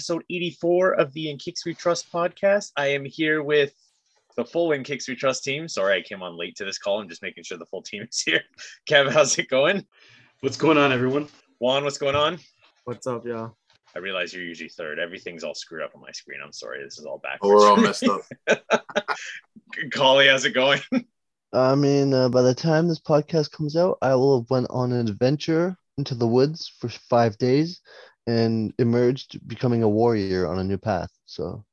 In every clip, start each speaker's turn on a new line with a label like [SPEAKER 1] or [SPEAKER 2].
[SPEAKER 1] Episode 84 of the In Kicks We Trust podcast. I am here with the full In Kicks We Trust team. Sorry, I came on late to this call. I'm just making sure the full team is here. Kev, how's it going?
[SPEAKER 2] What's going on, everyone?
[SPEAKER 1] Juan, what's going on?
[SPEAKER 3] What's up, y'all?
[SPEAKER 1] I realize you're usually third. Everything's all screwed up on my screen. I'm sorry. This is all
[SPEAKER 4] Oh,
[SPEAKER 1] backwards.
[SPEAKER 4] we're all messed up.
[SPEAKER 1] Collie, how's it going?
[SPEAKER 5] I mean, uh, by the time this podcast comes out, I will have went on an adventure into the woods for five days and emerged becoming a warrior on a new path. So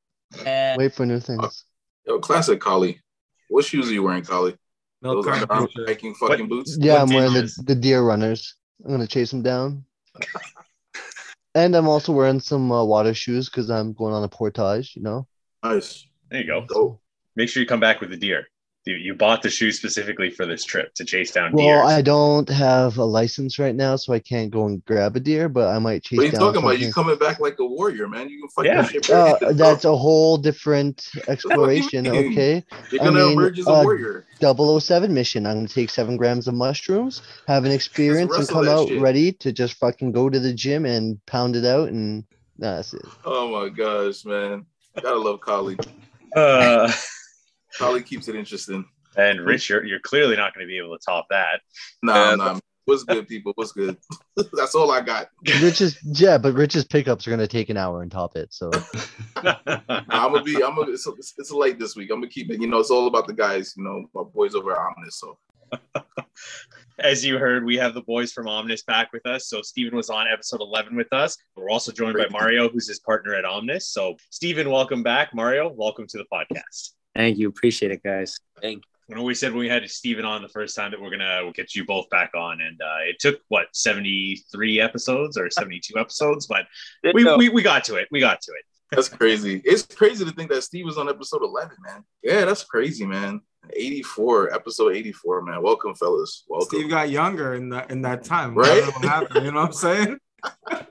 [SPEAKER 5] wait for new things.
[SPEAKER 4] Yo, classic Collie. What shoes are you wearing, Collie?
[SPEAKER 3] Milk
[SPEAKER 4] Those
[SPEAKER 3] carton
[SPEAKER 4] underarm
[SPEAKER 3] picture.
[SPEAKER 4] hiking fucking boots?
[SPEAKER 5] Yeah,
[SPEAKER 1] what
[SPEAKER 5] I'm wearing the, the deer runners. I'm gonna chase them down. and I'm also wearing some uh, water shoes because I'm going on a portage. You know.
[SPEAKER 4] Nice.
[SPEAKER 1] There you go.
[SPEAKER 4] Dope.
[SPEAKER 1] Make sure you come back with the deer. You, you bought the shoes specifically for this trip to chase down
[SPEAKER 5] Well,
[SPEAKER 1] deer.
[SPEAKER 5] I don't have a license right now, so I can't go and grab a deer. But I might chase
[SPEAKER 4] What are you
[SPEAKER 5] down.
[SPEAKER 4] talking about? You
[SPEAKER 5] something.
[SPEAKER 4] coming back like a warrior, man. You can fight
[SPEAKER 1] Yeah.
[SPEAKER 4] that shit.
[SPEAKER 5] Uh,
[SPEAKER 4] bro.
[SPEAKER 5] that's a whole different exploration.
[SPEAKER 4] mean?
[SPEAKER 5] Okay.
[SPEAKER 4] You're
[SPEAKER 5] I
[SPEAKER 4] gonna
[SPEAKER 5] mean,
[SPEAKER 4] emerge as a
[SPEAKER 5] uh,
[SPEAKER 4] warrior.
[SPEAKER 5] 007 mission. I'm gonna take seven grams of mushrooms, have an experience, and come out
[SPEAKER 4] shit.
[SPEAKER 5] ready to just fucking go to the gym and pound it out. And that's it.
[SPEAKER 4] Oh my gosh, man. Gotta love Collie.
[SPEAKER 1] Uh,
[SPEAKER 4] Collie keeps it interesting.
[SPEAKER 1] and Rich, you're, you're clearly not going to be able to top that.
[SPEAKER 4] No, Nah,
[SPEAKER 1] Uh,
[SPEAKER 4] nah. What's good, people? What's good? That's all I got.
[SPEAKER 5] Rich's yeah, but Rich's pickups are gonna take an hour and top it. So
[SPEAKER 4] Nah, I'm gonna be. I'm gonna. It's, it's, it's late this week. I'm gonna keep it. You know, it's all about the guys. You know, my boys over at Omnes. So
[SPEAKER 1] As you heard, we have the boys from Omnes back with us. So Stephen was on episode 11 with us. We're also joined by Mario, who's his partner at Omnes. So Stephen, welcome back. Mario, welcome to the podcast.
[SPEAKER 3] Thank you. Appreciate it, guys.
[SPEAKER 1] thank When we said when we had Steven on the first time that we're gonna get you both back on, and uh, it took what 73 episodes or 72 episodes, but we, we we got to it. We got to it.
[SPEAKER 4] That's crazy. It's crazy to think that Steve was on episode 11, man. Yeah, that's crazy, man. 84, episode 84, man. Welcome, fellas. Welcome.
[SPEAKER 6] Steve got younger in that in that time.
[SPEAKER 4] Right?
[SPEAKER 6] I don't know what happened, you know what I'm saying?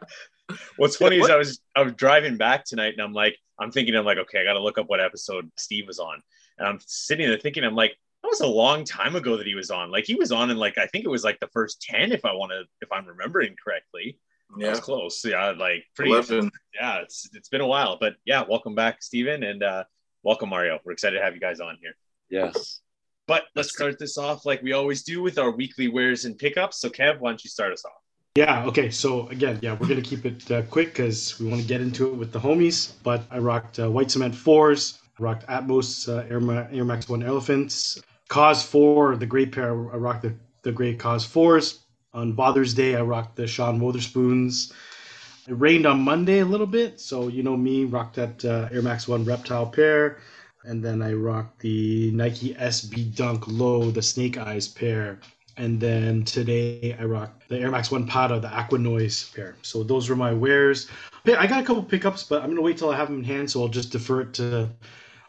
[SPEAKER 1] What's funny is I was I was driving back tonight and I'm like I'm thinking I'm like okay I got to look up what episode Steve was on. And I'm sitting there thinking I'm like that was a long time ago that he was on. Like he was on in like I think it was like the first ten if I want to if I'm remembering correctly. Yeah.
[SPEAKER 4] yeah,
[SPEAKER 1] close. Yeah like pretty
[SPEAKER 4] 11.
[SPEAKER 1] yeah it's it's been a while but yeah welcome back Steven and uh, welcome Mario. We're excited to have you guys on here.
[SPEAKER 3] Yes.
[SPEAKER 1] but let's start this off like we always do with our weekly wares and pickups. So Kev why don't you start us off
[SPEAKER 2] Yeah. Okay. So again, yeah, we're gonna keep it uh, quick because we want to get into it with the homies. But I rocked uh, white cement fours. I rocked Atmos uh, Air, Ma- Air Max One Elephants. KAWS four, the great pair. I rocked the the gray KAWS fours. On Father's Day, I rocked the Sean Wotherspoons. It rained on Monday a little bit, so you know me, rocked that uh, Air Max One Reptile pair, and then I rocked the Nike SB Dunk Low, the Snake Eyes pair, and then today I rocked the Air Max One Patta, the Aqua Noise pair. So those were my wares. Yeah, I got a couple pickups, but I'm gonna wait till I have them in hand, so I'll just defer it to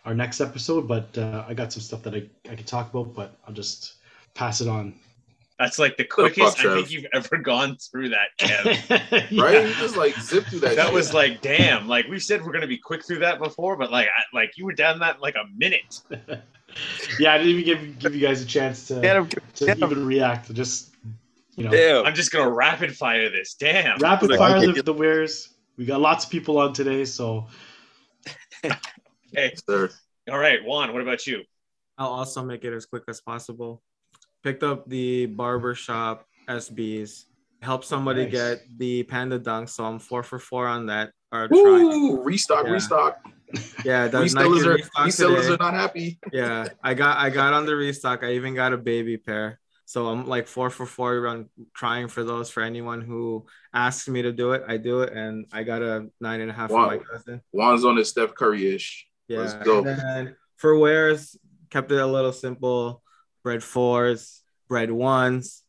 [SPEAKER 2] our next episode. But uh, I got some stuff that I I could talk about, but I'll just pass it on.
[SPEAKER 1] that's like the
[SPEAKER 4] the fuck,
[SPEAKER 1] quickest I think you've ever gone through that Kev
[SPEAKER 2] Yeah.
[SPEAKER 4] right? You just like zip through that.
[SPEAKER 1] that
[SPEAKER 4] shit.
[SPEAKER 1] was like damn like we said we're gonna be quick through that before but like I, like you were down that in like a minute
[SPEAKER 2] yeah, I didn't even give give you guys a chance to,
[SPEAKER 3] Get him.
[SPEAKER 2] to
[SPEAKER 3] get 'em.
[SPEAKER 2] even react. Just you know,
[SPEAKER 3] Damn.
[SPEAKER 1] i'm just gonna rapid fire this damn
[SPEAKER 2] rapid
[SPEAKER 5] Like,
[SPEAKER 2] fire
[SPEAKER 5] I
[SPEAKER 2] the, the wares. We got lots of people on today, so
[SPEAKER 1] hey
[SPEAKER 4] Sir.
[SPEAKER 1] all right juan what about you
[SPEAKER 6] I'll also make it as quick as possible. Picked up the barbershop SBs. Helped somebody
[SPEAKER 2] Nice.
[SPEAKER 6] get the panda dunk, so I'm four for four on that. Or trying.
[SPEAKER 4] Woo! Restock,
[SPEAKER 6] Yeah.
[SPEAKER 4] restock.
[SPEAKER 6] Yeah, that's Nike
[SPEAKER 4] Resellers are
[SPEAKER 6] restock
[SPEAKER 4] resellers
[SPEAKER 6] today.
[SPEAKER 4] are not happy.
[SPEAKER 6] Yeah, I got I got on the restock. I even got a baby pair. So I'm like four for four on trying for those for anyone who asks me to do it. I do it, and I got a nine and a half
[SPEAKER 4] Wow.
[SPEAKER 6] for my cousin.
[SPEAKER 4] Juan's on his Steph Curry ish.
[SPEAKER 6] Yeah.
[SPEAKER 4] Let's go.
[SPEAKER 6] And then for wares, kept it a little simple. Bread fours, bread ones,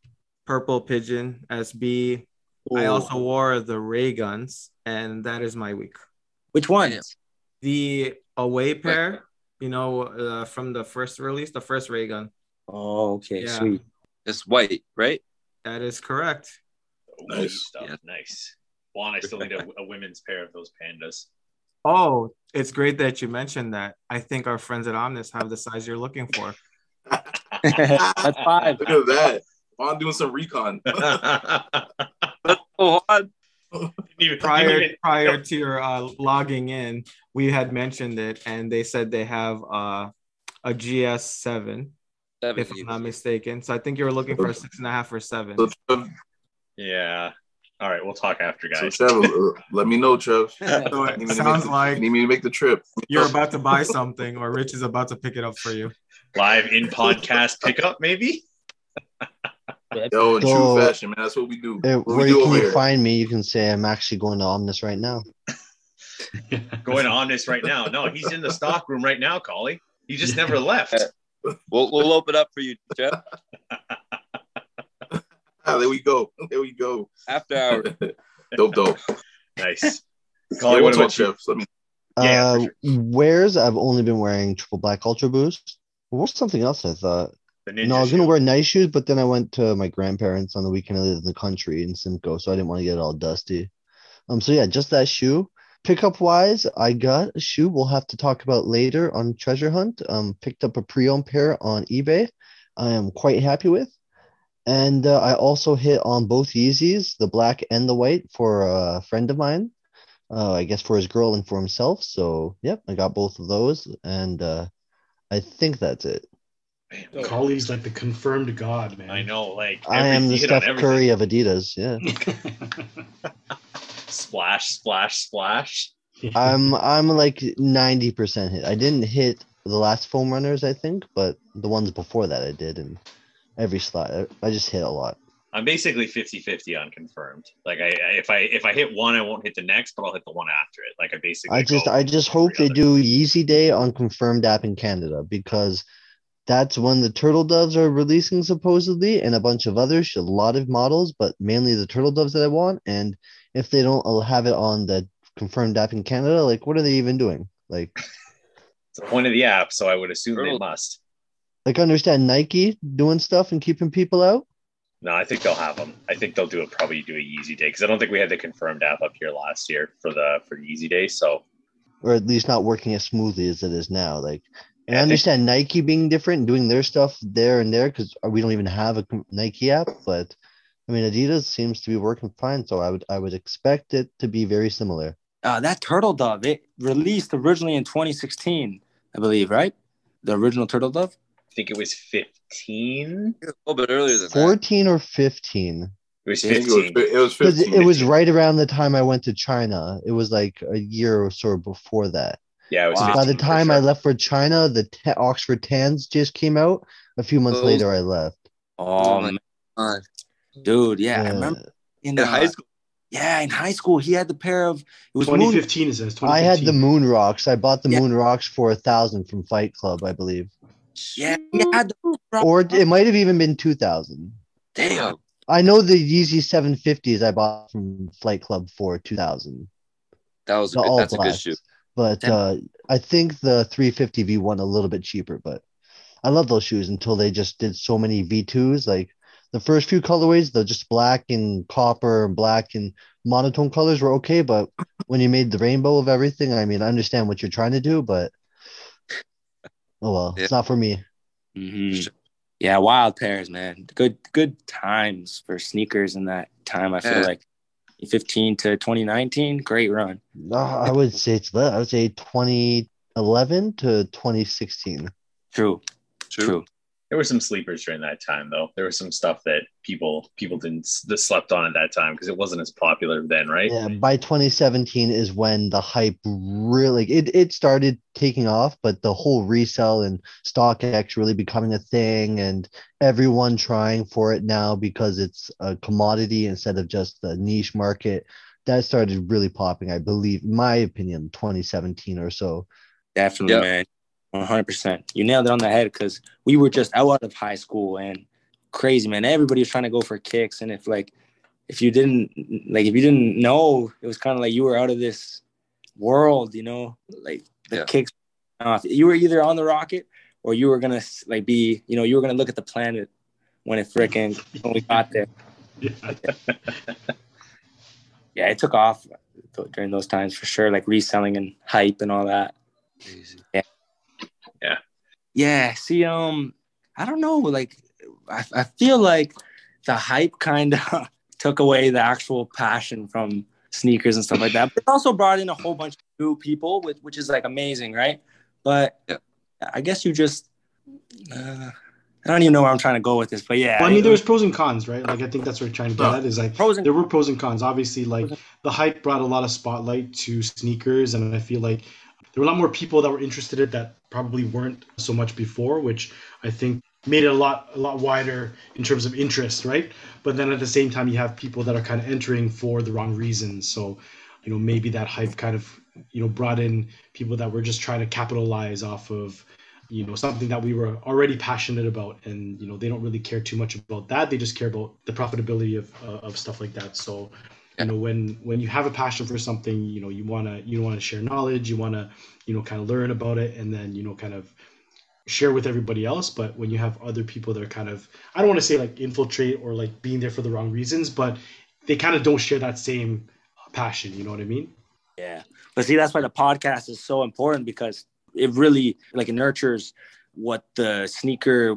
[SPEAKER 6] purple pigeon SB, I also wore the ray guns, and that is my week.
[SPEAKER 3] Which ones?
[SPEAKER 6] The away pair, you know, uh, from the first release, the first ray gun.
[SPEAKER 3] Oh, okay,
[SPEAKER 6] Yeah.
[SPEAKER 3] sweet.
[SPEAKER 7] It's white, right?
[SPEAKER 6] That is correct.
[SPEAKER 4] Nice.
[SPEAKER 1] Nice stuff.
[SPEAKER 7] Yeah.
[SPEAKER 1] Nice. Juan, I still need a, a women's pair of those pandas.
[SPEAKER 6] Oh, it's great that you mentioned that. I think our friends at Omnes have the size you're looking for.
[SPEAKER 3] That's five.
[SPEAKER 4] Look at that. Vaughn doing some recon.
[SPEAKER 7] Oh, on.
[SPEAKER 1] Even-
[SPEAKER 6] prior
[SPEAKER 1] even-
[SPEAKER 6] prior to your uh, logging in, we had mentioned it, and they said they have uh, a GS seven,
[SPEAKER 7] Seven
[SPEAKER 6] if I'm not mistaken. So I think you were looking for a six and a half or seven.
[SPEAKER 1] Yeah. All right, we'll talk after,
[SPEAKER 4] so
[SPEAKER 1] guys.
[SPEAKER 4] Trev, uh, let me know, Trev.
[SPEAKER 6] So it
[SPEAKER 4] me to make
[SPEAKER 6] sounds
[SPEAKER 4] the-
[SPEAKER 6] like
[SPEAKER 4] need me to make the trip.
[SPEAKER 6] you're about to buy something, or Rich is about to pick it up for you.
[SPEAKER 1] Live in podcast pickup, maybe.
[SPEAKER 4] Yo, in
[SPEAKER 5] So-
[SPEAKER 4] true fashion, man. That's what we do.
[SPEAKER 5] Eh,
[SPEAKER 4] What we
[SPEAKER 5] where
[SPEAKER 4] do
[SPEAKER 5] you can
[SPEAKER 4] here.
[SPEAKER 5] find me, you can say I'm actually going to Omnes right now.
[SPEAKER 1] Going to this right now. No, he's in the stock room right now, Collie. He just never left.
[SPEAKER 7] We'll, we'll open up for you, Jeff,
[SPEAKER 4] Ah, there we go. There we go.
[SPEAKER 7] after hours.
[SPEAKER 4] Dope, dope.
[SPEAKER 1] Nice.
[SPEAKER 4] Yeah,
[SPEAKER 1] Collie,
[SPEAKER 4] we'll
[SPEAKER 1] what about you?
[SPEAKER 4] Trev. Let me.
[SPEAKER 1] Yeah,
[SPEAKER 5] uh,
[SPEAKER 1] for
[SPEAKER 5] Wears, I've only been wearing triple black ultra boost. What's something else I thought?
[SPEAKER 1] The ninja
[SPEAKER 5] No, I was gonna
[SPEAKER 1] shoe.
[SPEAKER 5] wear nice shoes, but then I went to my grandparents on the weekend. I lived in the country in Simcoe, so I didn't want to get all dusty. Um, so yeah, just that shoe. Pickup wise, I got a shoe we'll have to talk about later on Treasure Hunt. Um, picked up a pre-owned pair on eBay. I am quite happy with. And uh, I also hit on both Yeezys, the black and the white, for a friend of mine. Uh, I guess for his girl and for himself. So yep, I got both of those, and uh, I think that's it.
[SPEAKER 1] Man,
[SPEAKER 2] Collie's like the confirmed god, man.
[SPEAKER 1] I know, like
[SPEAKER 5] I am the
[SPEAKER 1] you
[SPEAKER 5] Steph. Curry of Adidas. Yeah.
[SPEAKER 1] Splash, splash, splash.
[SPEAKER 5] I'm I'm like 90% hit. I didn't hit the last foam runners, I think, but the ones before that I did and every slot I- I just hit a lot.
[SPEAKER 1] I'm basically 50-50 on confirmed. Like I, I if I if I hit one, I won't hit the next, but I'll hit the one after it. Like I basically
[SPEAKER 5] I just I just hope they
[SPEAKER 1] other.
[SPEAKER 5] do Yeezy Day on confirmed app in Canada because that's when the turtle doves are releasing supposedly and a bunch of others, a lot of models, but mainly the turtle doves that I want. And if they don't al- have it on the confirmed app in Canada, like what are they even doing? Like
[SPEAKER 1] It's the point of the app, so I would assume they must.
[SPEAKER 5] like understand Nike doing stuff and keeping people out?
[SPEAKER 1] No, I think they'll have them. I think they'll do it. Probably do a Yeezy day because I don't think we had the confirmed app up here last year for the for the Yeezy day. So
[SPEAKER 5] or at least not working as smoothly as it is now. Like, and I
[SPEAKER 1] I think-
[SPEAKER 5] understand Nike being different and doing their stuff there and there because we don't even have a Nike app. But I mean, Adidas seems to be working fine, so I would I would expect it to be very similar.
[SPEAKER 3] Uh, that turtle dove, it released originally in 2016, I believe, right? The original turtle dove.
[SPEAKER 1] I think it was 15.
[SPEAKER 7] A little bit earlier than that.
[SPEAKER 5] Fourteen or fifteen?
[SPEAKER 1] It was 15.
[SPEAKER 4] It was, it was 15.
[SPEAKER 5] it was right around the time I went to China. It was like a year or so before that.
[SPEAKER 1] Yeah, it was.
[SPEAKER 3] Wow.
[SPEAKER 5] By the
[SPEAKER 1] for
[SPEAKER 5] time I left for China, the ta- Oxford Tans just came out. A few months
[SPEAKER 7] Those-
[SPEAKER 5] later, I left.
[SPEAKER 3] Oh,
[SPEAKER 7] Oh my
[SPEAKER 3] man,
[SPEAKER 7] God.
[SPEAKER 3] dude, yeah, I remember in
[SPEAKER 7] In
[SPEAKER 3] uh,
[SPEAKER 7] high school.
[SPEAKER 3] Yeah, in high school, he had the pair of it was moon,
[SPEAKER 2] 2015 it says. 2015.
[SPEAKER 5] I had the Moon Rocks. I bought the
[SPEAKER 3] Yeah.
[SPEAKER 5] Moon Rocks for a thousand from Flight Club, I believe.
[SPEAKER 3] Yeah, he had the
[SPEAKER 5] or it might have even been 2000
[SPEAKER 7] Damn.
[SPEAKER 5] i know the yeezy 750s i bought from flight club for 2000
[SPEAKER 7] That was a good,
[SPEAKER 5] all
[SPEAKER 7] that's a good
[SPEAKER 5] blacks
[SPEAKER 7] shoe.
[SPEAKER 5] But uh i think the 350 v1 a little bit cheaper but i love those shoes until they just did so many v2s like the first few colorways they're just black and copper and black and monotone colors were okay but when you made the rainbow of everything i mean i understand what you're trying to do but oh well it's not for me
[SPEAKER 3] Mhm. Yeah, wild pairs, man. Good, good times for sneakers in that time. I feel
[SPEAKER 7] Yeah.
[SPEAKER 3] like 15 to 2019, great run.
[SPEAKER 5] No, I would say it's le- I would say 2011 to 2016.
[SPEAKER 3] True,
[SPEAKER 7] True.
[SPEAKER 3] true.
[SPEAKER 1] There were some sleepers during that time, though. There was some stuff that people people didn't that slept on at that time because it wasn't as popular then, right?
[SPEAKER 5] Yeah, by 2017 is when the hype really it, it started taking off, but the whole resell and StockX really becoming a thing and everyone trying for it now because it's a commodity instead of just a niche market. That started really popping, I believe, in my opinion, 2017 or so.
[SPEAKER 3] Definitely,
[SPEAKER 7] Yeah.
[SPEAKER 3] man. 100%. You nailed it on the head because we were just out of high school and crazy, man. Everybody was trying to go for kicks. And if, like, if you didn't like if you didn't know, it was kind of like you were out of this world, you know, like the
[SPEAKER 7] Yeah.
[SPEAKER 3] kicks off. You were either on the rocket or you were gonna like be, you know, you were gonna look at the planet when it fricking when we got there.
[SPEAKER 2] Yeah.
[SPEAKER 3] Yeah, it took off during those times for sure, like reselling and hype and all that.
[SPEAKER 7] Crazy.
[SPEAKER 3] Yeah, see, um, I don't know, like I, I feel like the hype kind of took away the actual passion from sneakers and stuff like that. But it also brought in a whole bunch of new people, with which is like amazing, right? But
[SPEAKER 7] Yeah.
[SPEAKER 3] I guess you just uh, I don't even know where I'm trying to go with this, but yeah,
[SPEAKER 2] Well, I mean, there's pros and cons, right? Like I think that's what we're trying to get
[SPEAKER 4] No.
[SPEAKER 2] at is like
[SPEAKER 3] pros and
[SPEAKER 2] there were pros and cons. Obviously, like the hype brought a lot of spotlight to sneakers, and I feel like there were a lot more people that were interested in that probably weren't so much before, which I think made it a lot a lot wider in terms of interest, right? But then at the same time, you have people that are kind of entering for the wrong reasons. So, you know, maybe that hype kind of you know brought in people that were just trying to capitalize off of you know something that we were already passionate about and you know they don't really care too much about that they just care about the profitability of uh, of stuff like that so you know when when you have a passion for something you know you want to you want to share knowledge you want to you know kind of learn about it and then you know kind of share with everybody else but when you have other people that are kind of i don't want to say like infiltrate or like being there for the wrong reasons but they kind of don't share that same passion you know what i mean
[SPEAKER 3] Yeah. But see, that's why the podcast is so important because it really like it nurtures what the sneaker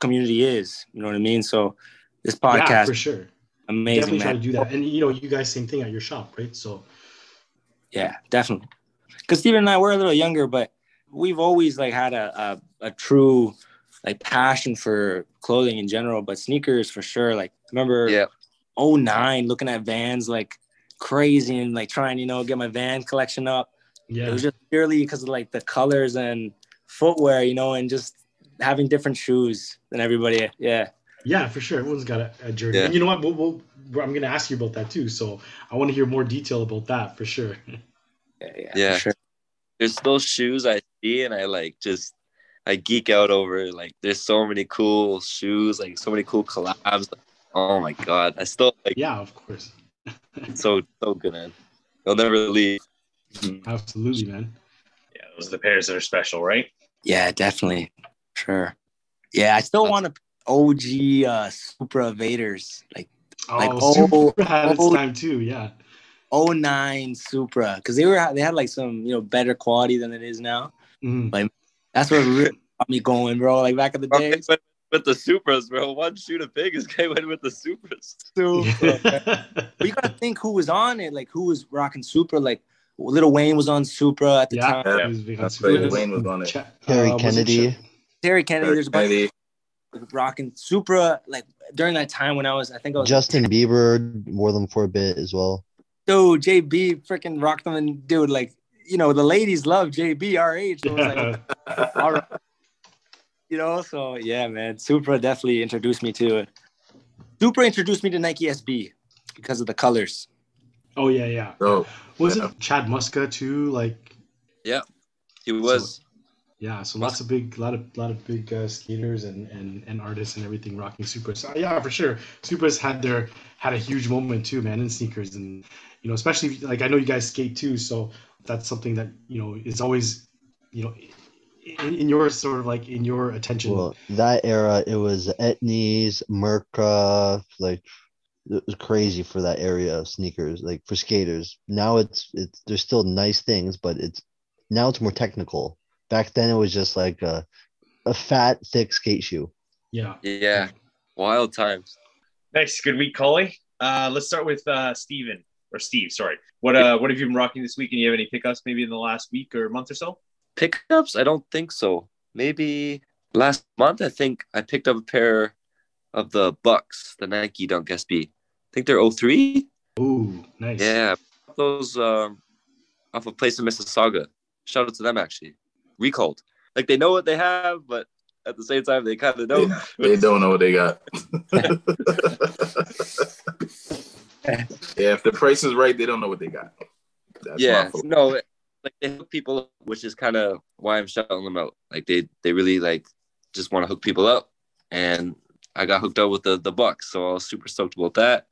[SPEAKER 3] community is. You know what I mean? So this
[SPEAKER 2] yeah
[SPEAKER 3] podcast
[SPEAKER 2] for sure
[SPEAKER 3] amazing,
[SPEAKER 2] definitely try to do that and you know you guys same thing at your shop right so
[SPEAKER 3] Yeah, definitely. Because Steven and I were a little younger, but we've always like had a, a, a true like passion for clothing in general, but sneakers for sure. Like remember
[SPEAKER 7] Yeah.
[SPEAKER 3] 09 looking at vans like crazy and like trying, you know, get my van collection up.
[SPEAKER 2] yeah
[SPEAKER 3] It was just purely because of like the colors and footwear, you know, and just having different shoes than everybody. Yeah.
[SPEAKER 2] Yeah, for sure. Everyone's got a, a journey.
[SPEAKER 7] Yeah.
[SPEAKER 2] And you know what? We'll, we'll, I'm going to ask you about that too. So I want to hear more detail about that for sure.
[SPEAKER 3] Yeah. Yeah.
[SPEAKER 7] Yeah.
[SPEAKER 3] For sure.
[SPEAKER 7] There's those shoes I see and I like just I geek out over. it. Like there's so many cool shoes, like so many cool collabs. Oh my god. I still like
[SPEAKER 2] yeah, of course.
[SPEAKER 7] so so good, man. They'll never leave.
[SPEAKER 2] Absolutely, man.
[SPEAKER 1] Yeah, those are the pairs that are special, right?
[SPEAKER 3] Yeah, definitely. Sure. Yeah, I still want to OG uh Supra Vaders, like
[SPEAKER 2] Oh,
[SPEAKER 3] Like,
[SPEAKER 2] Supra
[SPEAKER 3] oh,
[SPEAKER 2] had its
[SPEAKER 3] oh.
[SPEAKER 2] time too. Yeah.
[SPEAKER 3] 09 Supra because they were they had like some you know better quality than it is now.
[SPEAKER 2] Mhm.
[SPEAKER 3] That's what really got me going, bro. Like back in the
[SPEAKER 7] Okay,
[SPEAKER 3] days.
[SPEAKER 7] went with the Supras, bro. One shoe the biggest guy went with the Supras.
[SPEAKER 3] But you gotta think who was on it, like who was rocking Supra. Like Lil Wayne was on Supra at the
[SPEAKER 2] yeah.
[SPEAKER 3] time.
[SPEAKER 4] Yeah,
[SPEAKER 2] he was big on
[SPEAKER 4] that's
[SPEAKER 2] Supra.
[SPEAKER 4] right. Wayne was on it.
[SPEAKER 2] Cha-
[SPEAKER 5] Terry
[SPEAKER 2] uh, was it
[SPEAKER 5] Kennedy.
[SPEAKER 2] Cha-
[SPEAKER 3] Terry Kennedy, there's a bunch
[SPEAKER 4] Kennedy.
[SPEAKER 3] Of rocking Supra. Like during that time when I was, I think I was
[SPEAKER 5] Justin Bieber wore them for a bit as well.
[SPEAKER 3] dude, JB freaking rocked them, and dude, like you know, the ladies love JB our age. So it was like, all right. You know, so yeah, man. Supra definitely introduced me to it. Supra introduced me to Nike SB because of the colors.
[SPEAKER 2] oh yeah, yeah.
[SPEAKER 4] Oh,
[SPEAKER 2] Was
[SPEAKER 4] Yeah.
[SPEAKER 2] it Chad Muska too? Like yeah,
[SPEAKER 7] He was
[SPEAKER 2] yeah, so lots of big, lot of lot of big uh, skaters and, and and artists and everything rocking Supras. So, yeah, for sure. Supras had their had a huge moment too, man, in sneakers, and you know, especially if- like I know you guys skate too, so that's something that you know is always you know in, in your sort of like in your attention.
[SPEAKER 5] Well, that era, it was Etnies, Emerica, like it was crazy for that area of sneakers, like for skaters. Now it's it's there's still nice things, but it's now it's more technical. Back then it was just like a a fat, thick skate shoe.
[SPEAKER 2] yeah.
[SPEAKER 7] yeah. Wild times.
[SPEAKER 1] Nice, good week, Collie. Uh, let's start with uh, Steven or Steve. Sorry. What uh, what have you been rocking this week? And you have any pickups maybe in the last week or month or so?
[SPEAKER 7] Pickups? I don't think so. Maybe last month I think I picked up a pair of the Bucks, the Nike Dunk SB. I think they're 03.
[SPEAKER 2] Ooh, nice.
[SPEAKER 7] Yeah. Those um off a place in Mississauga. Shout out to them actually. Recalled. Like they know what they have, but at the same time they kind of
[SPEAKER 4] they,
[SPEAKER 7] don't.
[SPEAKER 4] they don't know what they got. yeah, if the price is right, they don't know what they got. That's
[SPEAKER 7] yeah, no, like they hook people up, which is kind of why I'm shouting them out. Like they they really like just want to hook people up, and I got hooked up with the the Bucks, so I was super stoked about that.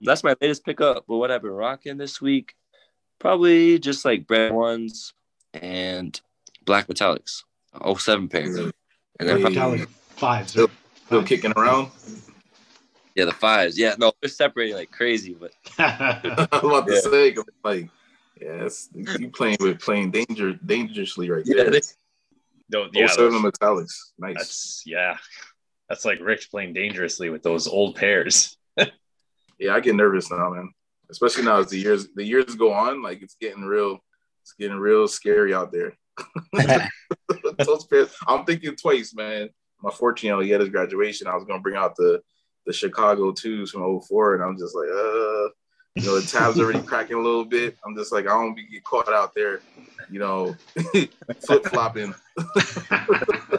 [SPEAKER 7] that's my latest pickup. But what I've been rocking this week, probably just like brand ones and black metallics, 07 pair. Mm-hmm. And then
[SPEAKER 4] Hey.
[SPEAKER 7] probably,
[SPEAKER 2] Metallic fives.
[SPEAKER 4] Still-
[SPEAKER 2] right?
[SPEAKER 4] Still kicking around.
[SPEAKER 7] yeah, the fives. Yeah, no, they're separating like crazy, but
[SPEAKER 4] I'm about to
[SPEAKER 7] Yeah.
[SPEAKER 4] say, like, yeah, it's, you playing with playing danger dangerously right
[SPEAKER 7] yeah,
[SPEAKER 4] there.
[SPEAKER 7] they,
[SPEAKER 1] No,
[SPEAKER 4] yeah, oh,
[SPEAKER 1] yeah,
[SPEAKER 4] seven
[SPEAKER 1] those-
[SPEAKER 4] metallics. Nice.
[SPEAKER 1] that's yeah. That's like Rich playing dangerously with those old pairs.
[SPEAKER 4] Yeah, I get nervous now, man. Especially now as the years the years go on, like it's getting real, it's getting real scary out there. I'm thinking twice, man. My 14 year old, he had his graduation. I was gonna bring out the the Chicago twos from 04, and I'm just like, uh, you know, the tabs already cracking a little bit. I'm just like, I don't be get caught out there, you know, flip flopping.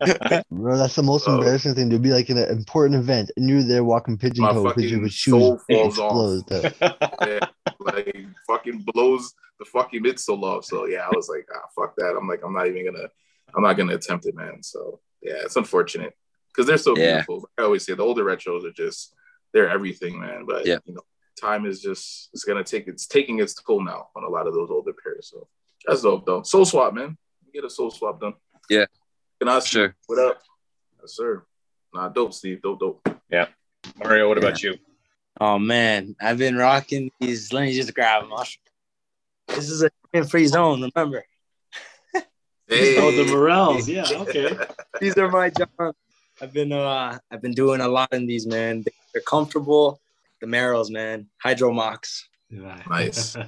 [SPEAKER 5] Bro, that's the most
[SPEAKER 4] Oh.
[SPEAKER 5] embarrassing thing to be like in an important event and you're there walking pigeon
[SPEAKER 4] My
[SPEAKER 5] toe with your
[SPEAKER 4] fucking
[SPEAKER 5] with shoes
[SPEAKER 4] soul falls
[SPEAKER 5] exploded.
[SPEAKER 4] off. Yeah, like fucking blows the fucking midsole off. So yeah, I was like, ah, fuck that. I'm like, I'm not even gonna, I'm not gonna attempt it, man. So yeah, it's unfortunate because they're so
[SPEAKER 7] Yeah.
[SPEAKER 4] beautiful. Like I always say the older retros are just they're everything, man. But
[SPEAKER 7] Yeah.
[SPEAKER 4] you know, time is just it's gonna take it's taking its toll now on a lot of those older pairs. So that's dope though. Soul swap, man. Get a soul swap done.
[SPEAKER 7] Yeah.
[SPEAKER 4] Can I
[SPEAKER 7] sure.
[SPEAKER 4] What up? Yes, sir. Nah, dope, Steve. Dope, dope. Yeah.
[SPEAKER 1] Mario, what about you?
[SPEAKER 3] Oh man, I've been rocking these. Let me just grab them. I'll- This is a free zone. Remember, Hey.
[SPEAKER 2] Oh, the Merrells. Yeah, okay.
[SPEAKER 3] these are my John. I've been uh, I've been doing a lot in these, man. They're comfortable. The Merrells, man. Hydro
[SPEAKER 2] Mocs.
[SPEAKER 4] Nice.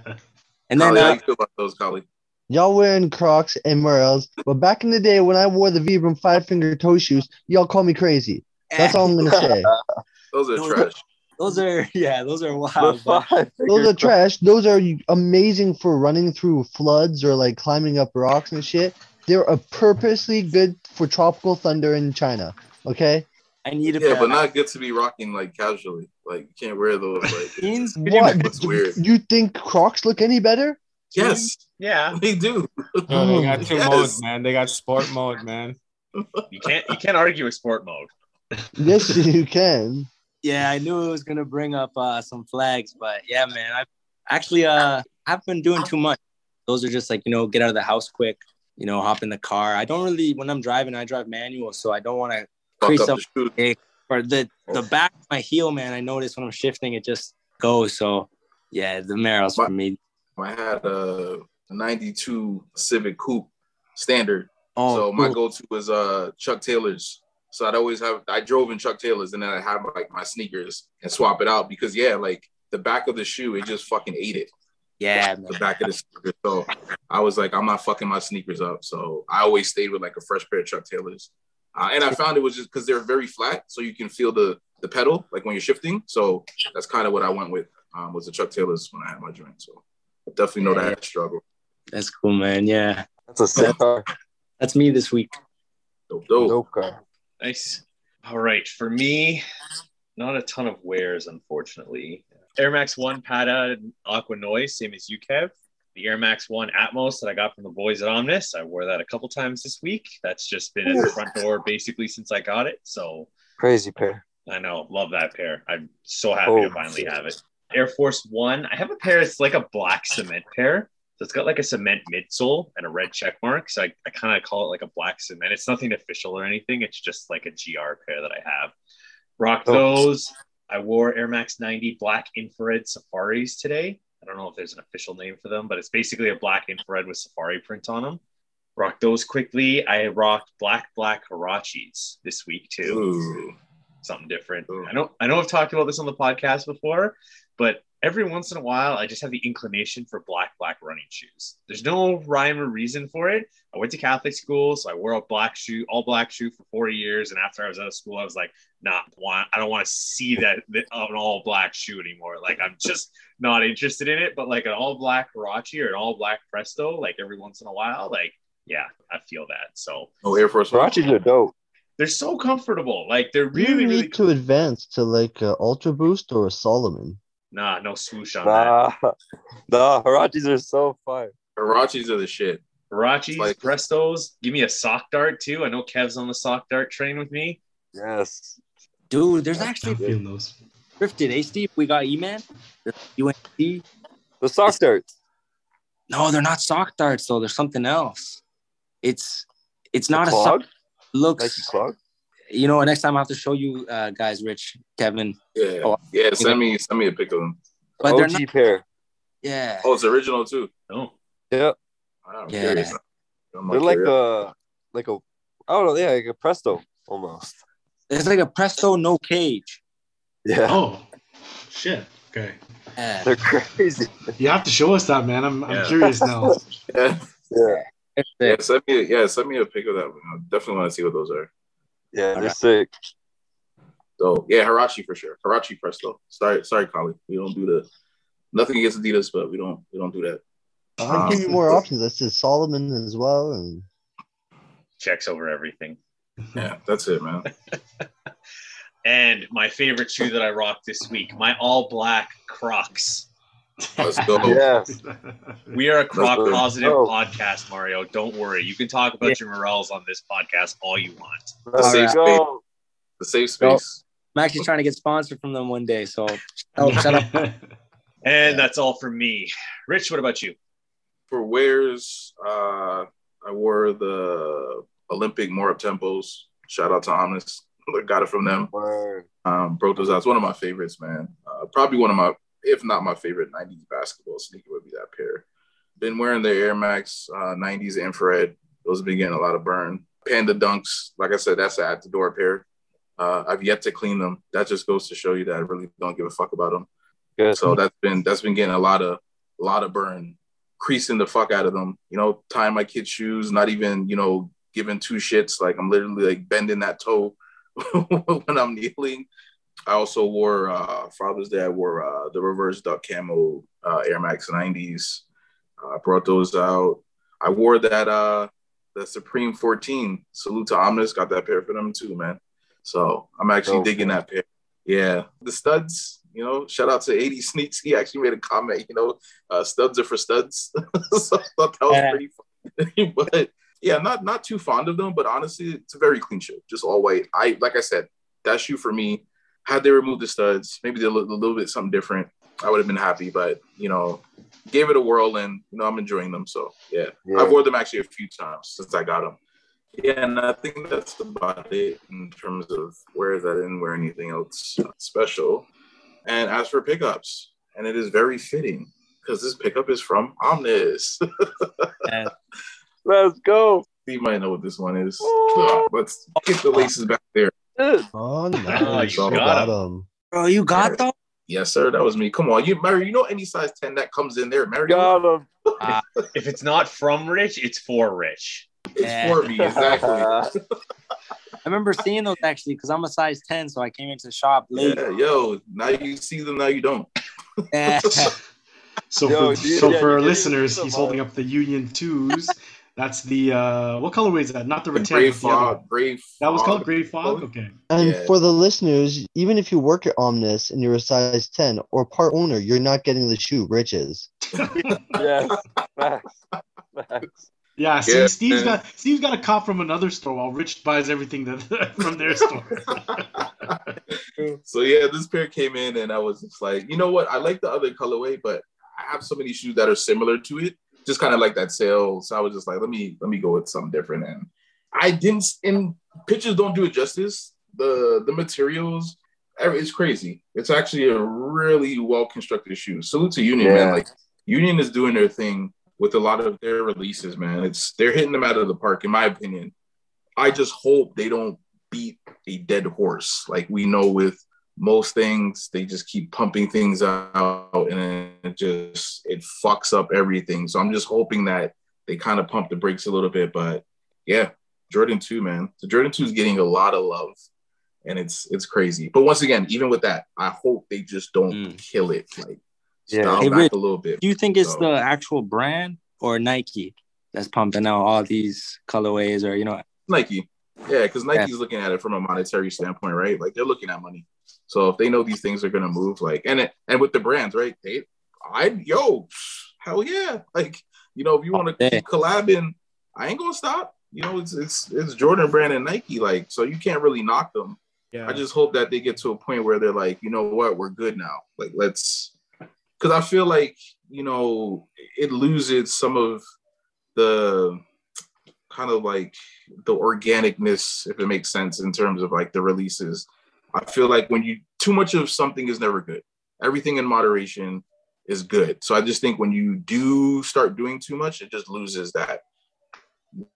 [SPEAKER 3] And
[SPEAKER 4] Collie,
[SPEAKER 3] then
[SPEAKER 4] how
[SPEAKER 3] uh,
[SPEAKER 4] you feel about those, Collie?
[SPEAKER 5] Y'all wearing Crocs and Merrells, but back in the day when I wore the Vibram five finger toe shoes, y'all call me crazy. That's all I'm gonna say.
[SPEAKER 4] Those are
[SPEAKER 3] Those-
[SPEAKER 4] trash.
[SPEAKER 3] those are yeah, those are wild.
[SPEAKER 5] Those are trash. Those are amazing for running through floods or like climbing up rocks and shit. They're a purposely good for tropical thunder in China. Okay.
[SPEAKER 3] I need a
[SPEAKER 4] Yeah, but not good to be rocking like casually. Like you can't wear those. Like
[SPEAKER 3] jeans.
[SPEAKER 5] What?
[SPEAKER 4] That's weird.
[SPEAKER 5] You think Crocs look any better?
[SPEAKER 4] Yes,
[SPEAKER 1] Yeah,
[SPEAKER 4] they do.
[SPEAKER 6] Yo, they got two
[SPEAKER 4] Yes.
[SPEAKER 6] modes, man. They got sport mode, man.
[SPEAKER 1] you can't you can't argue with sport mode.
[SPEAKER 5] Yes, you can.
[SPEAKER 3] Yeah, I knew it was gonna bring up uh, some flags, but yeah, man, I actually uh I've been doing too much. Those are just like you know get out of the house quick, you know, hop in the car. I don't really when I'm driving, I drive manual, so I don't want to crease
[SPEAKER 4] up
[SPEAKER 3] up
[SPEAKER 4] the
[SPEAKER 3] or the the back of my heel, man. I notice when I'm shifting, it just goes. So yeah, the Merrells for me.
[SPEAKER 4] I had a '92 Civic Coupe standard.
[SPEAKER 3] Oh,
[SPEAKER 4] so my
[SPEAKER 3] cool.
[SPEAKER 4] go-to was uh Chuck Taylors. So I'd always have I drove in Chuck Taylors and then I have like my sneakers and swap it out because yeah, like the back of the shoe, it just fucking ate it.
[SPEAKER 3] yeah, man.
[SPEAKER 4] the back of the sneaker. So I was like, I'm not fucking my sneakers up. So I always stayed with like a fresh pair of Chuck Taylors. Uh, and I found it was just because they're very flat, so you can feel the the pedal like when you're shifting. So that's kind of what I went with. Um, was the Chuck Taylors when I had my joint. So I definitely know that struggle.
[SPEAKER 3] That's cool, man. Yeah,
[SPEAKER 7] That's a sick car.
[SPEAKER 3] that's me this week.
[SPEAKER 4] Dope, dope.
[SPEAKER 7] Dope car.
[SPEAKER 1] Nice. All right, for me, not a ton of wares, unfortunately. Air Max One Patta Aqua Noise, same as you, Kev. The Air Max One Atmos that I got from the boys at Omnes. I wore that a couple times this week. That's just been at the front door basically since I got it. So
[SPEAKER 7] Crazy pair.
[SPEAKER 1] I know, love that pair. I'm so happy oh, to
[SPEAKER 7] Oh,
[SPEAKER 1] finally
[SPEAKER 7] shit.
[SPEAKER 1] have it. Air Force One. I have a pair. It's like a black cement pair. So it's got like a cement midsole and a red check mark. So I, I kind of call it like a black cement. It's nothing official or anything. It's just like a GR pair that I have. Rock
[SPEAKER 7] Oh.
[SPEAKER 1] those. I wore Air Max 90 black infrared safaris today. I don't know if there's an official name for them, but it's basically a black infrared with safari print on them. Rock those quickly. I rocked black black Huaraches this week too
[SPEAKER 4] Ooh.
[SPEAKER 1] something different.
[SPEAKER 4] Ooh.
[SPEAKER 1] I know I know I've talked about this on the podcast before, but every once in a while I just have the inclination for black black running shoes. There's no rhyme or reason for it. I went to Catholic school, so I wore a black shoe, all black shoe for four years, and after I was out of school, I was like, nah, want I don't want to see that, that an all black shoe anymore. Like I'm just not interested in it. But like an all black Huarache or an all black Presto, like every once in a while, like yeah, I feel that. So
[SPEAKER 4] No Air Force One.
[SPEAKER 7] Huaraches are dope.
[SPEAKER 1] they're so comfortable. Like they're
[SPEAKER 5] Do you
[SPEAKER 1] really,
[SPEAKER 5] need
[SPEAKER 1] really
[SPEAKER 5] to advance to like a Ultra Boost or a Salomon?
[SPEAKER 1] Nah, no swoosh on that.
[SPEAKER 7] Nah, nah, Huaraches are so fire.
[SPEAKER 4] Huaraches are the shit.
[SPEAKER 1] Huaraches,
[SPEAKER 4] Like-
[SPEAKER 1] Prestos. Give me a sock dart too. I know Kev's on the sock dart train with me.
[SPEAKER 7] Yes.
[SPEAKER 3] Dude, there's actually
[SPEAKER 2] I'm feeling those.
[SPEAKER 3] thrifted, eh, Steve? We got E-Man, the UNC.
[SPEAKER 7] The sock darts.
[SPEAKER 3] No, they're not sock darts though. There's something else. It's it's not a
[SPEAKER 7] clog?
[SPEAKER 3] sock. Looks.
[SPEAKER 7] Nike clog.
[SPEAKER 3] You know, next time I have to show you uh, guys, Rich, Kevin.
[SPEAKER 4] Yeah,
[SPEAKER 3] Oh.
[SPEAKER 4] yeah. Send me send me a pic of them.
[SPEAKER 3] But they're
[SPEAKER 7] OG
[SPEAKER 3] not.
[SPEAKER 7] pair.
[SPEAKER 3] Yeah.
[SPEAKER 4] Oh, it's original too.
[SPEAKER 1] No.
[SPEAKER 7] Yeah.
[SPEAKER 4] I'm
[SPEAKER 3] Yeah.
[SPEAKER 4] curious. I'm
[SPEAKER 7] They're like
[SPEAKER 4] curious.
[SPEAKER 7] a like a I don't know, yeah, like a presto almost.
[SPEAKER 3] It's like a Presto no cage.
[SPEAKER 7] Yeah.
[SPEAKER 2] Oh, shit. Okay.
[SPEAKER 3] Yeah.
[SPEAKER 7] They're crazy.
[SPEAKER 2] You have to show us that, man. I'm, I'm curious now.
[SPEAKER 4] yeah.
[SPEAKER 7] Yeah.
[SPEAKER 4] Yeah, send me yeah, send me a pic of that. I definitely want to see what those are.
[SPEAKER 7] Yeah, they're
[SPEAKER 3] Alright.
[SPEAKER 7] sick.
[SPEAKER 4] So yeah, Huarache for sure. Huarache Presto. Sorry, sorry, Collie. We don't do the nothing against Adidas, but we don't we don't do that.
[SPEAKER 5] I'll give you um, more options. I said Salomon as well, and
[SPEAKER 1] Checks over everything.
[SPEAKER 4] Yeah, that's it, man.
[SPEAKER 1] And my favorite shoe that I rocked this week, my all black Crocs.
[SPEAKER 4] Let's go.
[SPEAKER 7] Yes.
[SPEAKER 1] We are a Croc
[SPEAKER 4] Let's
[SPEAKER 1] positive
[SPEAKER 7] Oh.
[SPEAKER 1] podcast, Mario. Don't worry. You can talk about your Merrells on this podcast all you want.
[SPEAKER 7] Let's
[SPEAKER 4] safe
[SPEAKER 7] go.
[SPEAKER 4] The safe space.
[SPEAKER 3] I'm actually trying to get sponsored from them one day. So oh, shut up.
[SPEAKER 1] And that's all for me. Rich, what about you?
[SPEAKER 4] For wears, uh, I wore the Olympic more up tempos. Shout out to Omnes. Got it from them. Um, broke those out. It's one of my favorites, man. Uh, probably one of my, if not my favorite, 90s basketball sneaker would be that pair. Been wearing the Air Max uh, 90s infrared. Those have been getting a lot of burn. Panda Dunks, like I said, that's an at the door pair. Uh, I've yet to clean them. That just goes to show you that I really don't give a fuck about them.
[SPEAKER 7] Good.
[SPEAKER 4] So that's been that's been getting a lot of a lot of burn, creasing the fuck out of them. You know, tying my kids' shoes, not even you know giving two shits. Like I'm literally like bending that toe when I'm kneeling. I also wore uh, Father's Day. I wore uh, the reverse duck camo uh, Air Max 90s. I uh, brought those out. I wore that uh, the Supreme 14. Salute to Omnes. Got that pair for them too, man. So I'm actually
[SPEAKER 7] Dope,
[SPEAKER 4] digging
[SPEAKER 7] man.
[SPEAKER 4] that pair. Yeah, the studs. You know, shout out to 80 Sneaks. He actually made a comment. You know, uh, studs are for studs. so I thought that was
[SPEAKER 3] Yeah.
[SPEAKER 4] pretty funny. but yeah, not not too fond of them. But honestly, it's a very clean shoe. Just all white. I like I said, that shoe for me. Had they removed the studs, maybe they look a little bit something different. I would have been happy. But you know, gave it a whirl, and you know, I'm enjoying them. So yeah,
[SPEAKER 7] Yeah.
[SPEAKER 4] I've worn them actually a few times since I got them. Yeah, and I think that's about it in terms of where is I didn't wear anything else special. And as for pickups, and it is very fitting because this pickup is from Omnes.
[SPEAKER 7] Let's go.
[SPEAKER 4] you might know what this one is.
[SPEAKER 7] Ooh.
[SPEAKER 4] Let's get the laces back there.
[SPEAKER 7] Good.
[SPEAKER 5] oh, nice.
[SPEAKER 1] you
[SPEAKER 5] You
[SPEAKER 1] got
[SPEAKER 5] got him.
[SPEAKER 3] Bro, you got them?
[SPEAKER 4] Yes, sir. That was me. Come on, you Mary. You know any size ten that comes in there, Mary?
[SPEAKER 7] Got him.
[SPEAKER 1] Uh, if it's not from Rich, it's for Rich.
[SPEAKER 4] It's
[SPEAKER 3] Yeah.
[SPEAKER 4] for me exactly.
[SPEAKER 3] I remember seeing those actually because I'm a size 10, so I came into the shop late.
[SPEAKER 4] yeah, yo. Now you see them. Now you don't.
[SPEAKER 2] So
[SPEAKER 7] Yo,
[SPEAKER 2] for,
[SPEAKER 7] dude,
[SPEAKER 2] so
[SPEAKER 7] yeah,
[SPEAKER 2] for our listeners, he's holding up the Union twos. That's the uh what colorway is that? Not the
[SPEAKER 4] The
[SPEAKER 2] rattan.
[SPEAKER 4] gray
[SPEAKER 2] but the other one.
[SPEAKER 4] fog. Gray.
[SPEAKER 2] That was called Gray Fog. Okay.
[SPEAKER 5] And
[SPEAKER 4] Yeah.
[SPEAKER 5] for the listeners, even if you work at Omnes and you're a size 10 or part owner, you're not getting the shoe riches.
[SPEAKER 7] yes. Facts. Facts.
[SPEAKER 2] Yeah, see,
[SPEAKER 4] Yeah.
[SPEAKER 2] Steve's got Steve's got a cop from another store while Rich buys everything that from their store.
[SPEAKER 4] so yeah, this pair came in and I was just like, you know what? I like the other colorway, but I have so many shoes that are similar to it, just kind of like that sale. So I was just like, let me let me go with something different. And I didn't. And pictures don't do it justice. The the materials, it's crazy. It's actually a really well constructed shoe. Salute to Union, man. Like Union is doing their thing with a lot of their releases, man. It's they're hitting them out of the park, in my opinion. I just hope they don't beat a dead horse. Like we know with most things, they just keep pumping things out and it just it fucks up everything. So I'm just hoping that they kind of pump the brakes a little bit. But yeah, Jordan 2, man. The Jordan 2 is getting a lot of love. And it's it's crazy. But once again, even with that, I hope they just don't
[SPEAKER 3] Mm.
[SPEAKER 4] kill it. Like
[SPEAKER 7] Yeah.
[SPEAKER 3] Hey,
[SPEAKER 4] back
[SPEAKER 3] Rich,
[SPEAKER 4] a little bit.
[SPEAKER 3] Do you think it's
[SPEAKER 4] So-
[SPEAKER 3] the actual brand or Nike that's pumping out all these colorways or, you know,
[SPEAKER 4] Nike. Yeah, because Nike's looking at it from a monetary standpoint, right? Like they're looking at money. So if they know these things are gonna move, like and it, and with the brands, right? They, I yo, hell yeah! Like you know, if you want to
[SPEAKER 3] Yeah.
[SPEAKER 4] keep collabing, I ain't gonna stop. You know, it's it's it's Jordan brand and Nike, like so you can't really knock them.
[SPEAKER 6] Yeah.
[SPEAKER 4] I just hope that they get to a point where they're like, you know what, we're good now. Like, let's, because I feel like you know it loses some of the kind of like the organicness, if it makes sense, in terms of like the releases. I feel like when you too much of something is never good. Everything in moderation is good. So I just think when you do start doing too much, it just loses that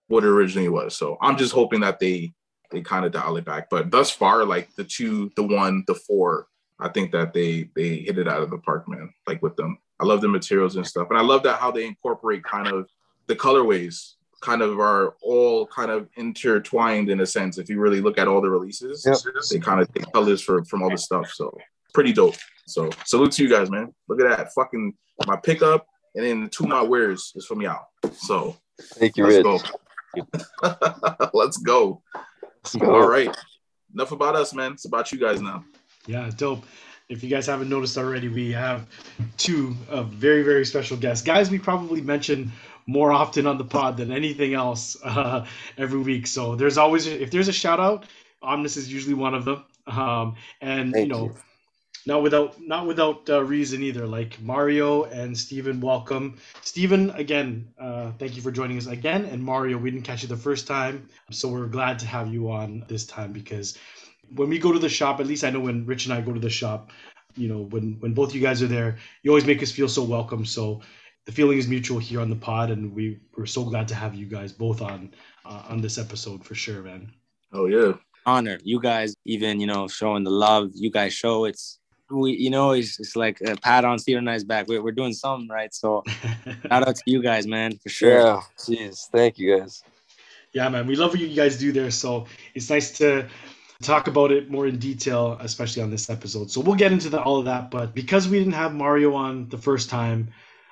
[SPEAKER 4] what it originally was. So I'm just hoping that they they kind of dial it back. But thus far, like the two, the one, the four, I think that they they hit it out of the park, man. Like with them, I love the materials and stuff, and I love that how they incorporate kind of the colorways, kind of are all kind of intertwined in a sense. If you really look at all the releases,
[SPEAKER 7] Yep.
[SPEAKER 4] they kind of take colors for from all the stuff. So pretty dope. So salute to you guys, man. Look at that fucking my pickup, and then two of my wears is from y'all. So
[SPEAKER 7] Thank you,
[SPEAKER 4] let's
[SPEAKER 7] Rich.
[SPEAKER 4] go. let's go.
[SPEAKER 7] Let's go.
[SPEAKER 4] All right. Enough about us, man. It's about you guys now.
[SPEAKER 2] Yeah, dope. If you guys haven't noticed already, we have two uh, very, very special guests. Guys, we probably mention more often on the pod than anything else uh, every week. So there's always, if there's a shout out, Omnes is usually one of them. Um, and,
[SPEAKER 7] Thank
[SPEAKER 2] you know,
[SPEAKER 7] you.
[SPEAKER 2] not without not without uh, reason either. Like Mario and Stephen, welcome. Stephen, again, uh, thank you for joining us again. And Mario, we didn't catch you the first time, so we're glad to have you on this time because when we go to the shop, at least I know when Rich and I go to the shop, you know, when when both you guys are there, you always make us feel so welcome. So the feeling is mutual here on the pod, and we we're so glad to have you guys both on uh, on this episode for sure, man.
[SPEAKER 4] Oh yeah.
[SPEAKER 3] honor. You guys even, you know, showing the love you guys show. It's we, you know, it's, it's like a pat on Steven and I's back. We're, we're doing something right. So shout out to you guys, man, for sure.
[SPEAKER 7] Yeah. Jeez. Thank you guys.
[SPEAKER 2] yeah, man, we love what you guys do there. So it's nice to talk about it more in detail, especially on this episode. So we'll get into the, all of that. But because we didn't have Mario on the first time,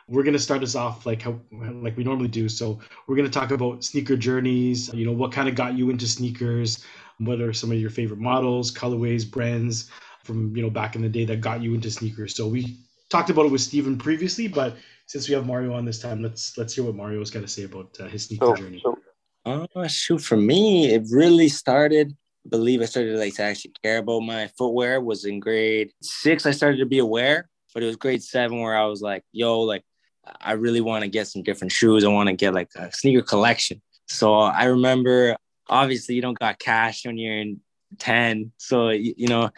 [SPEAKER 2] we're gonna start us off like how like we normally do. So we're gonna talk about sneaker journeys. You know, what kind of got you into sneakers? What are some of your favorite models, colorways, brands from you know back in the day that got you into sneakers? So we talked about it with Steven previously, but since we have Mario on this time, let's let's hear what Mario's got to say about uh, his sneaker
[SPEAKER 7] So,
[SPEAKER 2] journey.
[SPEAKER 7] so
[SPEAKER 3] Oh shoot, for me, it really started. I believe I started like to actually care about my footwear was in grade six. I started to be aware, but it was grade seven where I was like, yo, like I really want to get some different shoes. I want to get like a sneaker collection. So I remember obviously you don't got cash when you're in 10. So you, you know,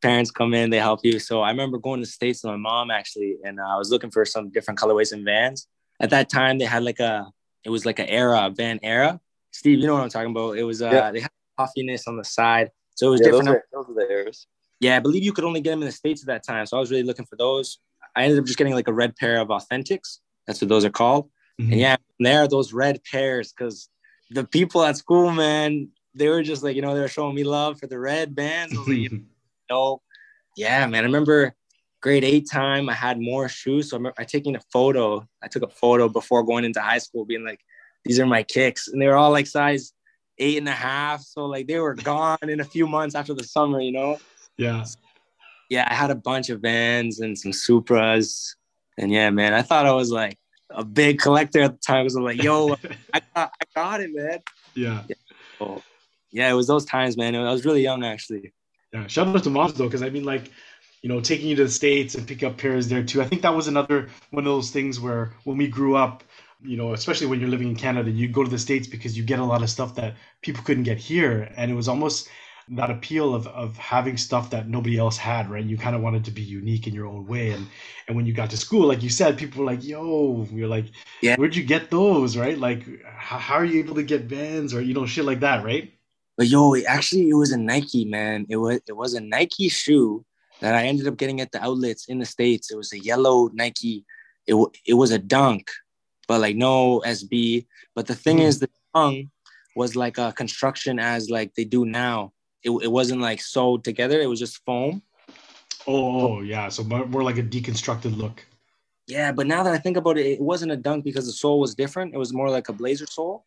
[SPEAKER 3] parents come in, they help you. So I remember going to the States with my mom actually, and I was looking for some different colorways and vans. At that time, they had like a it was like an era, a van era. Steve, you know what I'm talking about. It was uh
[SPEAKER 7] Yeah.
[SPEAKER 3] they had puffiness on the side. So it was
[SPEAKER 7] yeah, those,
[SPEAKER 3] different.
[SPEAKER 7] are, those are the errors.
[SPEAKER 3] Yeah, I believe you could only get them in the States at that time. So I was really looking for those. I ended up just getting like a red pair of authentics. That's what those are called.
[SPEAKER 2] Mhm.
[SPEAKER 3] And yeah, from there those red pairs, because the people at school, man, they were just like, you know, they were showing me love for the red Vans. I was like, you know, yeah, man. I remember grade eight time, I had more shoes. So I remember I taking a photo. I took a photo before going into high school, being like, these are my kicks. And they were all like size eight and a half. So like they were gone in a few months after the summer, you know?
[SPEAKER 2] yeah.
[SPEAKER 3] Yeah, I had a bunch of Vans and some Supras, and yeah, man, I thought I was like a big collector at the time. Because I'm like, yo, I got, I got it, man.
[SPEAKER 2] yeah.
[SPEAKER 3] So, yeah, it was those times, man. I was really young, actually.
[SPEAKER 2] Yeah, shout out to moms though, because I mean, like, you know, taking you to the states and pick up pairs there too. I think that was another one of those things where when we grew up, you know, especially when you're living in Canada, you go to the states because you get a lot of stuff that people couldn't get here, and it was almost that appeal of of having stuff that nobody else had, right? You kind of wanted to be unique in your own way, and and when you got to school, like you said, people were like, "Yo," you're like,
[SPEAKER 3] Yeah.
[SPEAKER 2] where'd you get those?" Right? Like, how, how are you able to get Vans or you know shit like that, right?
[SPEAKER 3] But yo, it, actually, it was a Nike, man. It was it was a Nike shoe that I ended up getting at the outlets in the states. It was a yellow Nike. It wa- it was a Dunk, but like no SB. But the thing
[SPEAKER 2] Mhm.
[SPEAKER 3] is, the tongue was like a construction as like they do now. It, it wasn't like sewed together. It was just foam.
[SPEAKER 2] Oh, yeah, so more, more like a deconstructed look.
[SPEAKER 3] Yeah, but now that I think about it, it wasn't a dunk because the sole was different. It was more like a blazer sole,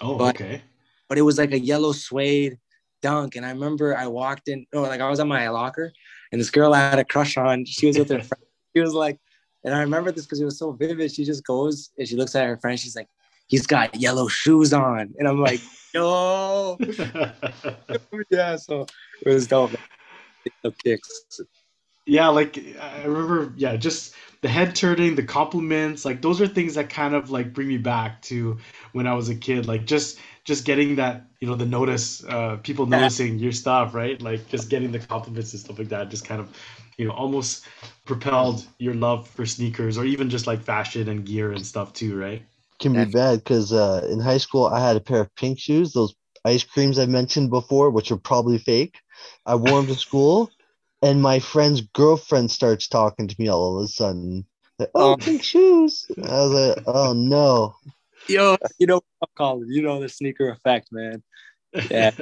[SPEAKER 2] Oh,
[SPEAKER 3] But-
[SPEAKER 2] okay.
[SPEAKER 3] but it was like a yellow suede dunk. And I remember I walked in, oh, like I was at my locker, and this girl I had a crush on, she was with her friend. She was like, and I remember this because it was so vivid. She just goes and she looks at her friend. She's like, he's got yellow shoes on. And I'm like, Yo, yeah. So it was dope. The kicks.
[SPEAKER 2] yeah, like I remember, yeah, just the head turning, the compliments, like those are things that kind of like bring me back to when I was a kid. Like just just getting that, you know, the notice, uh, people noticing your stuff, right? Like just getting the compliments and stuff like that, just kind of, you know, almost propelled your love for sneakers or even just like fashion and gear and stuff too, right?
[SPEAKER 5] Can be bad because uh, in high school I had a pair of pink shoes, those ice creams I mentioned before, which are probably fake. I wore them to school, and my friend's girlfriend starts talking to me all of a sudden. Like, oh,
[SPEAKER 3] Oh.
[SPEAKER 5] pink shoes. I was like, oh no.
[SPEAKER 3] Yo, you know, what Colin, you know the sneaker effect, man. Yeah.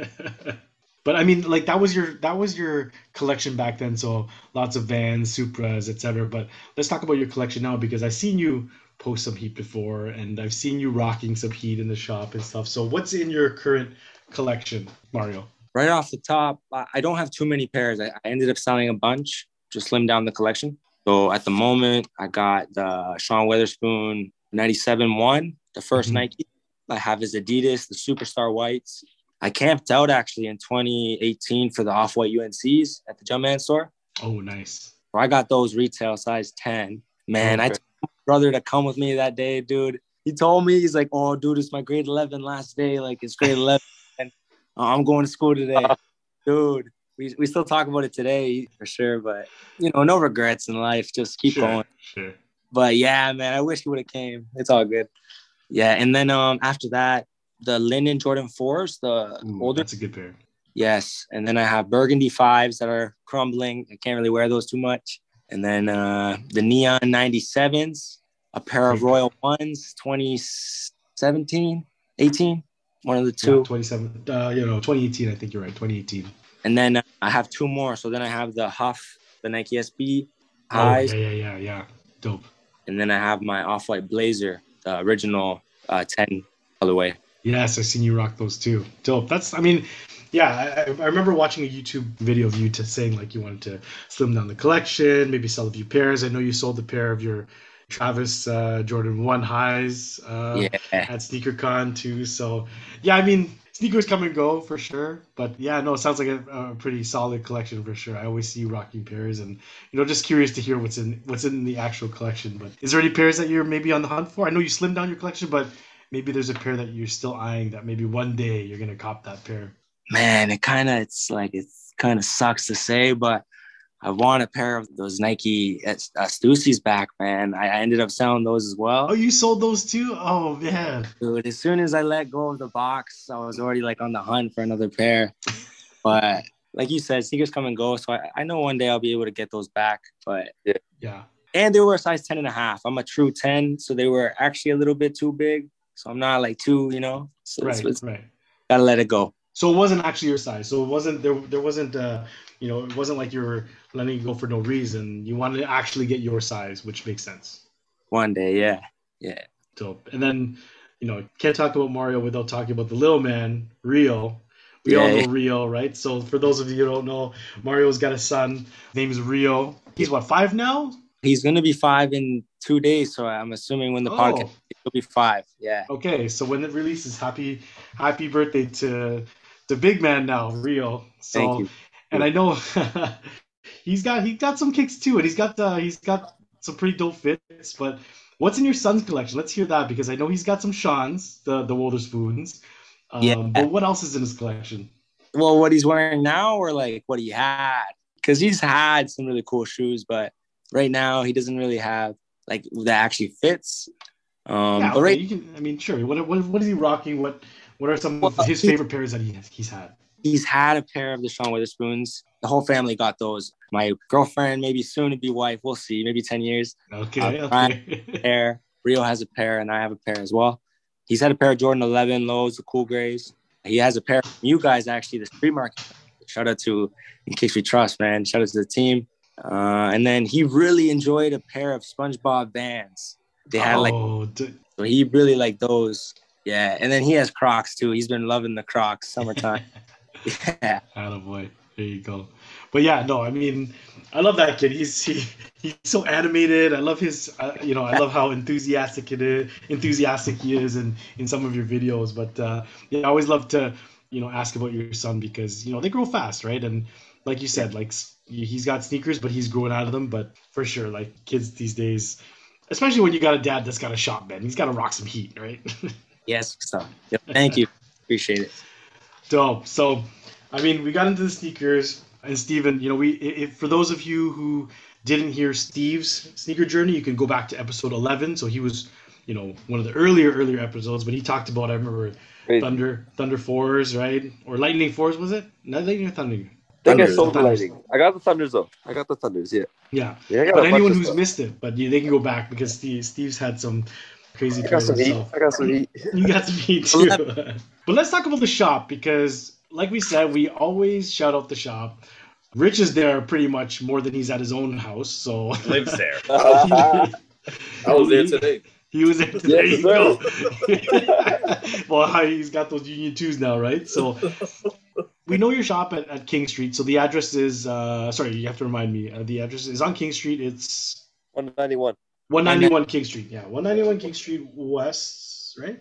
[SPEAKER 2] but I mean, like that was your that was your collection back then. So lots of Vans, Supras, etc. But let's talk about your collection now because I've seen you post some heat before, and I've seen you rocking some heat in the shop and stuff. So what's in your current collection, Mario?
[SPEAKER 3] Right off the top, I I don't have too many pairs. I, I ended up selling a bunch, just slimmed down the collection. So at the moment, I got the Sean Wotherspoon 97 1, the 1st
[SPEAKER 2] Mhm.
[SPEAKER 3] Nike. I have his Adidas, the Superstar Whites. I camped out actually in 2018 for the Off White UNCs at the Jumpman store.
[SPEAKER 2] Oh, nice.
[SPEAKER 3] So I got those retail size 10. Man, I
[SPEAKER 2] Okay.
[SPEAKER 3] told my brother to come with me that day, dude. He told me, he's like, oh, dude, it's my grade 11 last day. Like, it's grade 11. and uh, I'm going to school today. dude, we, we still talk about it today for sure. But, you know, no regrets in life. Just keep
[SPEAKER 2] sure,
[SPEAKER 3] going.
[SPEAKER 2] Sure.
[SPEAKER 3] But yeah, man, I wish he would have came. It's all good. Yeah. And then um after that, the Linden Jordan 4s, the
[SPEAKER 2] Ooh,
[SPEAKER 3] older
[SPEAKER 2] that's a good pair.
[SPEAKER 3] Yes. And then I have burgundy fives that are crumbling. I can't really wear those too much. And then uh, the neon 97s, a pair of royal ones, 2017, 18, one of the
[SPEAKER 2] Yeah,
[SPEAKER 3] two.
[SPEAKER 2] 27, uh, you know, 2018. I think you're right. 2018.
[SPEAKER 3] And then uh, I have two more. So then I have the Huff, the Nike SB
[SPEAKER 2] Oh, yeah, yeah, yeah, yeah. Dope.
[SPEAKER 3] And then I have my off white blazer, the original uh, 10 colorway.
[SPEAKER 2] Yes, I've seen you rock those too. Dope. That's, I mean, yeah, I, I remember watching a YouTube video of you to saying like you wanted to slim down the collection, maybe sell a few pairs. I know you sold a pair of your Travis uh, Jordan One highs uh,
[SPEAKER 3] yeah.
[SPEAKER 2] at SneakerCon too. So, yeah, I mean, sneakers come and go for sure. But yeah, no, it sounds like a, a pretty solid collection for sure. I always see you rocking pairs, and you know, just curious to hear what's in what's in the actual collection. But is there any pairs that you're maybe on the hunt for? I know you slimmed down your collection, but maybe there's a pair that you're still eyeing that maybe one day you're gonna cop that pair.
[SPEAKER 3] Man, it kind of, it's like, it kind of sucks to say, but I want a pair of those Nike Stussies back, man. I, I ended up selling those as well.
[SPEAKER 2] Oh, you sold those too? Oh man.
[SPEAKER 3] Dude, as soon as I let go of the box, I was already like on the hunt for another pair. But like you said, sneakers come and go. So I, I know one day I'll be able to get those back. But
[SPEAKER 2] Yeah.
[SPEAKER 3] and they were a size 10 and a half. I'm a true 10. So they were actually a little bit too big. So I'm not like too, you know. So it's,
[SPEAKER 2] Right.
[SPEAKER 3] it's
[SPEAKER 2] Right.
[SPEAKER 3] gotta let it go.
[SPEAKER 2] So it wasn't actually your size. So it wasn't there. There wasn't. Uh, you know, it wasn't like you were letting it go for no reason. You wanted to actually get your size, which makes sense.
[SPEAKER 3] One day, yeah. Yeah.
[SPEAKER 2] Dope. And then, you know, can't talk about Mario without talking about the little man, Rio. We all
[SPEAKER 3] Yeah.
[SPEAKER 2] know Rio, right? So for those of you who don't know, Mario's got a son. His name's Rio. He's what five now?
[SPEAKER 3] He's gonna be five in two days. So I'm assuming when the
[SPEAKER 2] Oh.
[SPEAKER 3] podcast he'll be five. Yeah.
[SPEAKER 2] Okay, so when it releases, happy happy birthday to the big man now, Rio. So
[SPEAKER 3] Thank you.
[SPEAKER 2] and I know he's got he got some kicks too, and he's got uh, he's got some pretty dope fits. But what's in your son's collection? Let's hear that because I know he's got some Sean's, the the Wotherspoons. Um,
[SPEAKER 3] Yeah.
[SPEAKER 2] But what else is in his collection?
[SPEAKER 3] Well, what he's wearing now, or like what he had, because he's had some really cool shoes, but right now he doesn't really have like that actually fits. Um,
[SPEAKER 2] yeah,
[SPEAKER 3] but
[SPEAKER 2] okay,
[SPEAKER 3] right,
[SPEAKER 2] you can. I mean, sure. What what what is he rocking? What what are some of his
[SPEAKER 3] he-
[SPEAKER 2] favorite pairs that he has, he's had?
[SPEAKER 3] he's had a pair of the Sean Wotherspoons. The whole family got those. My girlfriend, maybe soon to be wife, we'll see, maybe ten years.
[SPEAKER 2] Okay,
[SPEAKER 3] Uh,
[SPEAKER 2] okay.
[SPEAKER 3] Pair. Rio has a pair, and I have a pair as well. He's had a pair of Jordan 11 lows, the cool grays. He has a pair from you guys, actually, the street market. Shout out to In Kix We Trust, man. Shout out to the team. Uh, and then he really enjoyed a pair of SpongeBob Vans. They had like,
[SPEAKER 2] oh,
[SPEAKER 3] so he really liked those. Yeah. And then he has Crocs too. He's been loving the Crocs summertime. yeah.
[SPEAKER 2] Attaboy. There you go. but yeah, no, I mean, I love that kid. He's he, he's so animated. I love his, uh, you know, I love how enthusiastic it is, enthusiastic he is, in in some of your videos. But uh, yeah, I always love to, you know, ask about your son because you know they grow fast, right? And like you said, like he's got sneakers, but he's growing out of them. But for sure, like kids these days, especially when you got a dad that's got a shop, man, he's got to rock some heat, right?
[SPEAKER 3] Yes, so yep, thank you. Appreciate it.
[SPEAKER 2] Dope. So, I mean, we got into the sneakers, and Steven, you know, we if for those of you who didn't hear Steve's sneaker journey, you can go back to episode 11. So he was, you know, one of the earlier earlier episodes, but he talked about I remember
[SPEAKER 7] Crazy.
[SPEAKER 2] Thunder Thunder Fours, right? Or Lightning Fours was it? Not Lightning or Thunder?
[SPEAKER 7] I think I sold the
[SPEAKER 2] Thunders.
[SPEAKER 7] lightning. I got the thunders though. I got the thunders. Yeah.
[SPEAKER 2] Yeah.
[SPEAKER 7] Yeah.
[SPEAKER 2] But anyone who's
[SPEAKER 7] stuff.
[SPEAKER 2] missed it, but yeah, they can go back because Steve, Steve's had some crazy
[SPEAKER 7] I got some heat. I got some heat.
[SPEAKER 2] You got to meet too. but let's talk about the shop because, like we said, we always shout out the shop. Rich is there pretty much more than he's at his own house, so
[SPEAKER 1] Lives there.
[SPEAKER 4] I was there today.
[SPEAKER 2] He was there today.
[SPEAKER 7] Yes,
[SPEAKER 2] go. well, he's got those Union twos now, right? So we know your shop at, at King Street. So the address is uh, sorry, you have to remind me. Uh, the address is on King Street. It's
[SPEAKER 7] 191
[SPEAKER 2] 191 King Street. Yeah, 191 King Street West, right?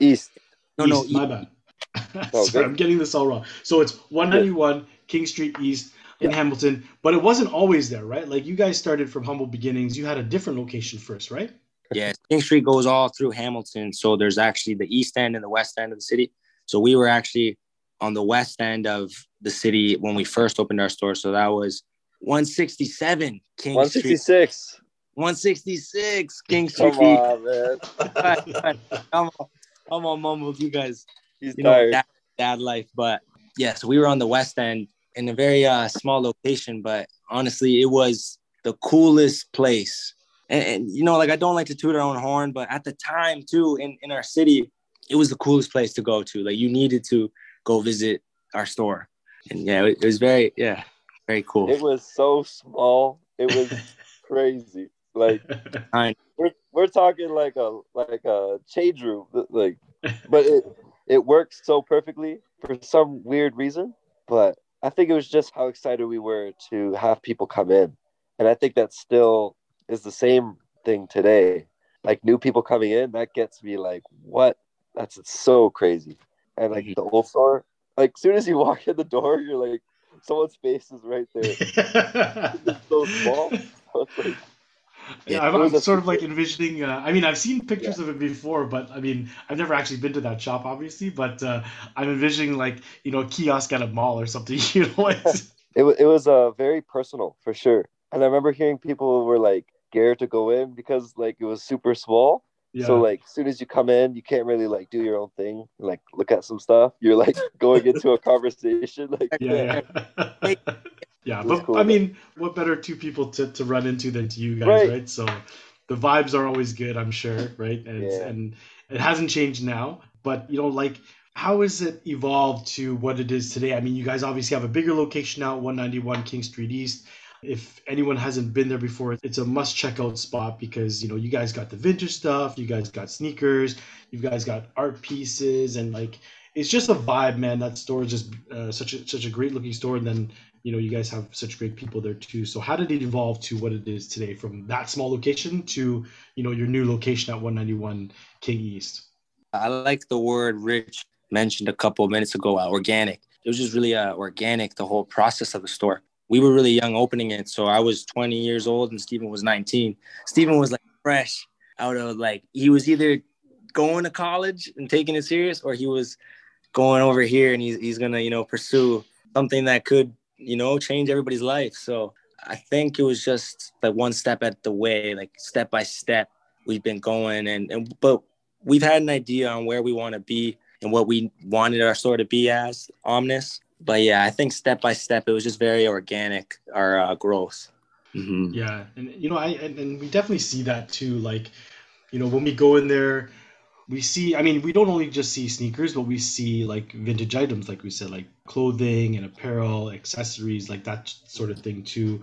[SPEAKER 7] East.
[SPEAKER 3] No, no,
[SPEAKER 2] East, my bad.
[SPEAKER 7] Oh,
[SPEAKER 2] Sorry,
[SPEAKER 7] good.
[SPEAKER 2] I'm getting this all wrong. So it's 191 King Street East in Hamilton, but it wasn't always there, right? Like you guys started from humble beginnings. You had a different location first, right?
[SPEAKER 3] Yeah, King Street goes all through Hamilton. So there's actually the east end and the west end of the city. So we were actually on the west end of the city when we first opened our store. So that was 167 King Street.
[SPEAKER 7] 166.
[SPEAKER 3] 166 King
[SPEAKER 7] Come
[SPEAKER 3] Street.
[SPEAKER 7] on, man.
[SPEAKER 3] come on, come on, mumbles, you guys.
[SPEAKER 7] He's
[SPEAKER 3] You know,
[SPEAKER 7] tired.
[SPEAKER 3] dad, dad life. But yeah, so we were on the west end in a very uh, small location, but honestly, it was the coolest place. And, and you know, like I don't like to toot our own horn, but at the time too, in, in our city, it was the coolest place to go to. Like you needed to go visit our store. And yeah, it, it was very, yeah, very cool.
[SPEAKER 7] It was so small. It was crazy. Like
[SPEAKER 3] I-
[SPEAKER 7] we're we're talking like a like a change room. Like, but it it works so perfectly for some weird reason. But I think it was just how excited we were to have people come in, and I think that still is the same thing today. Like new people coming in, that gets me like, what? That's so crazy. And like
[SPEAKER 3] Mhm.
[SPEAKER 7] the old store, like as soon as you walk in the door, you're like, someone's face is right there. It's so small. So it's like,
[SPEAKER 2] Yeah, I'm,
[SPEAKER 7] was
[SPEAKER 2] I'm sort of like envisioning. Uh, I mean, I've seen pictures of it before, but I mean, I've never actually been to that shop, obviously. But uh, I'm envisioning like you know a kiosk at a mall or something. You know,
[SPEAKER 7] it was it was uh very personal for sure. And I remember hearing people were like scared to go in because like it was super small.
[SPEAKER 2] yeah.
[SPEAKER 7] So like as soon as you come in, you can't really like do your own thing, like look at some stuff. You're like going into a conversation. Like
[SPEAKER 2] yeah, yeah. Yeah, but
[SPEAKER 7] cool,
[SPEAKER 2] I mean, what better two people to, to run into than to you guys,
[SPEAKER 7] Right.
[SPEAKER 2] right? So the vibes are always good, I'm sure, right? And
[SPEAKER 7] Yeah.
[SPEAKER 2] and it hasn't changed now, but you know, like how has it evolved to what it is today? I mean, you guys obviously have a bigger location now, 191 King Street East. If anyone hasn't been there before, it's a must check out spot because you know you guys got the vintage stuff, you guys got sneakers, you guys got art pieces, and like it's just a vibe, man. That store is just uh, such a such a great looking store, and then you know you guys have such great people there too. So how did it evolve to what it is today, from that small location to you know your new location at 191 King East?
[SPEAKER 3] I like the word Rich mentioned a couple of minutes ago, uh, organic. It was just really uh, organic, the whole process of the store. We were really young opening it. So I was 20 years old and Stephen was 19. Stephen was like fresh out of like, he was either going to college and taking it serious or he was going over here and he's, he's to, you know, pursue something that could, you know, change everybody's life. So I think it was just like one step at the way, like step by step, we've been going and, and but we've had an idea on where we want to be and what we wanted our store to be as Omnes. But yeah, I think step by step, it was just very organic, our uh, growth. Mhm.
[SPEAKER 2] Yeah, and you know, I and, and we definitely see that too. Like, you know, when we go in there, we see. I mean, we don't only just see sneakers, but we see like vintage items, like we said, like clothing and apparel, accessories, like that sort of thing too.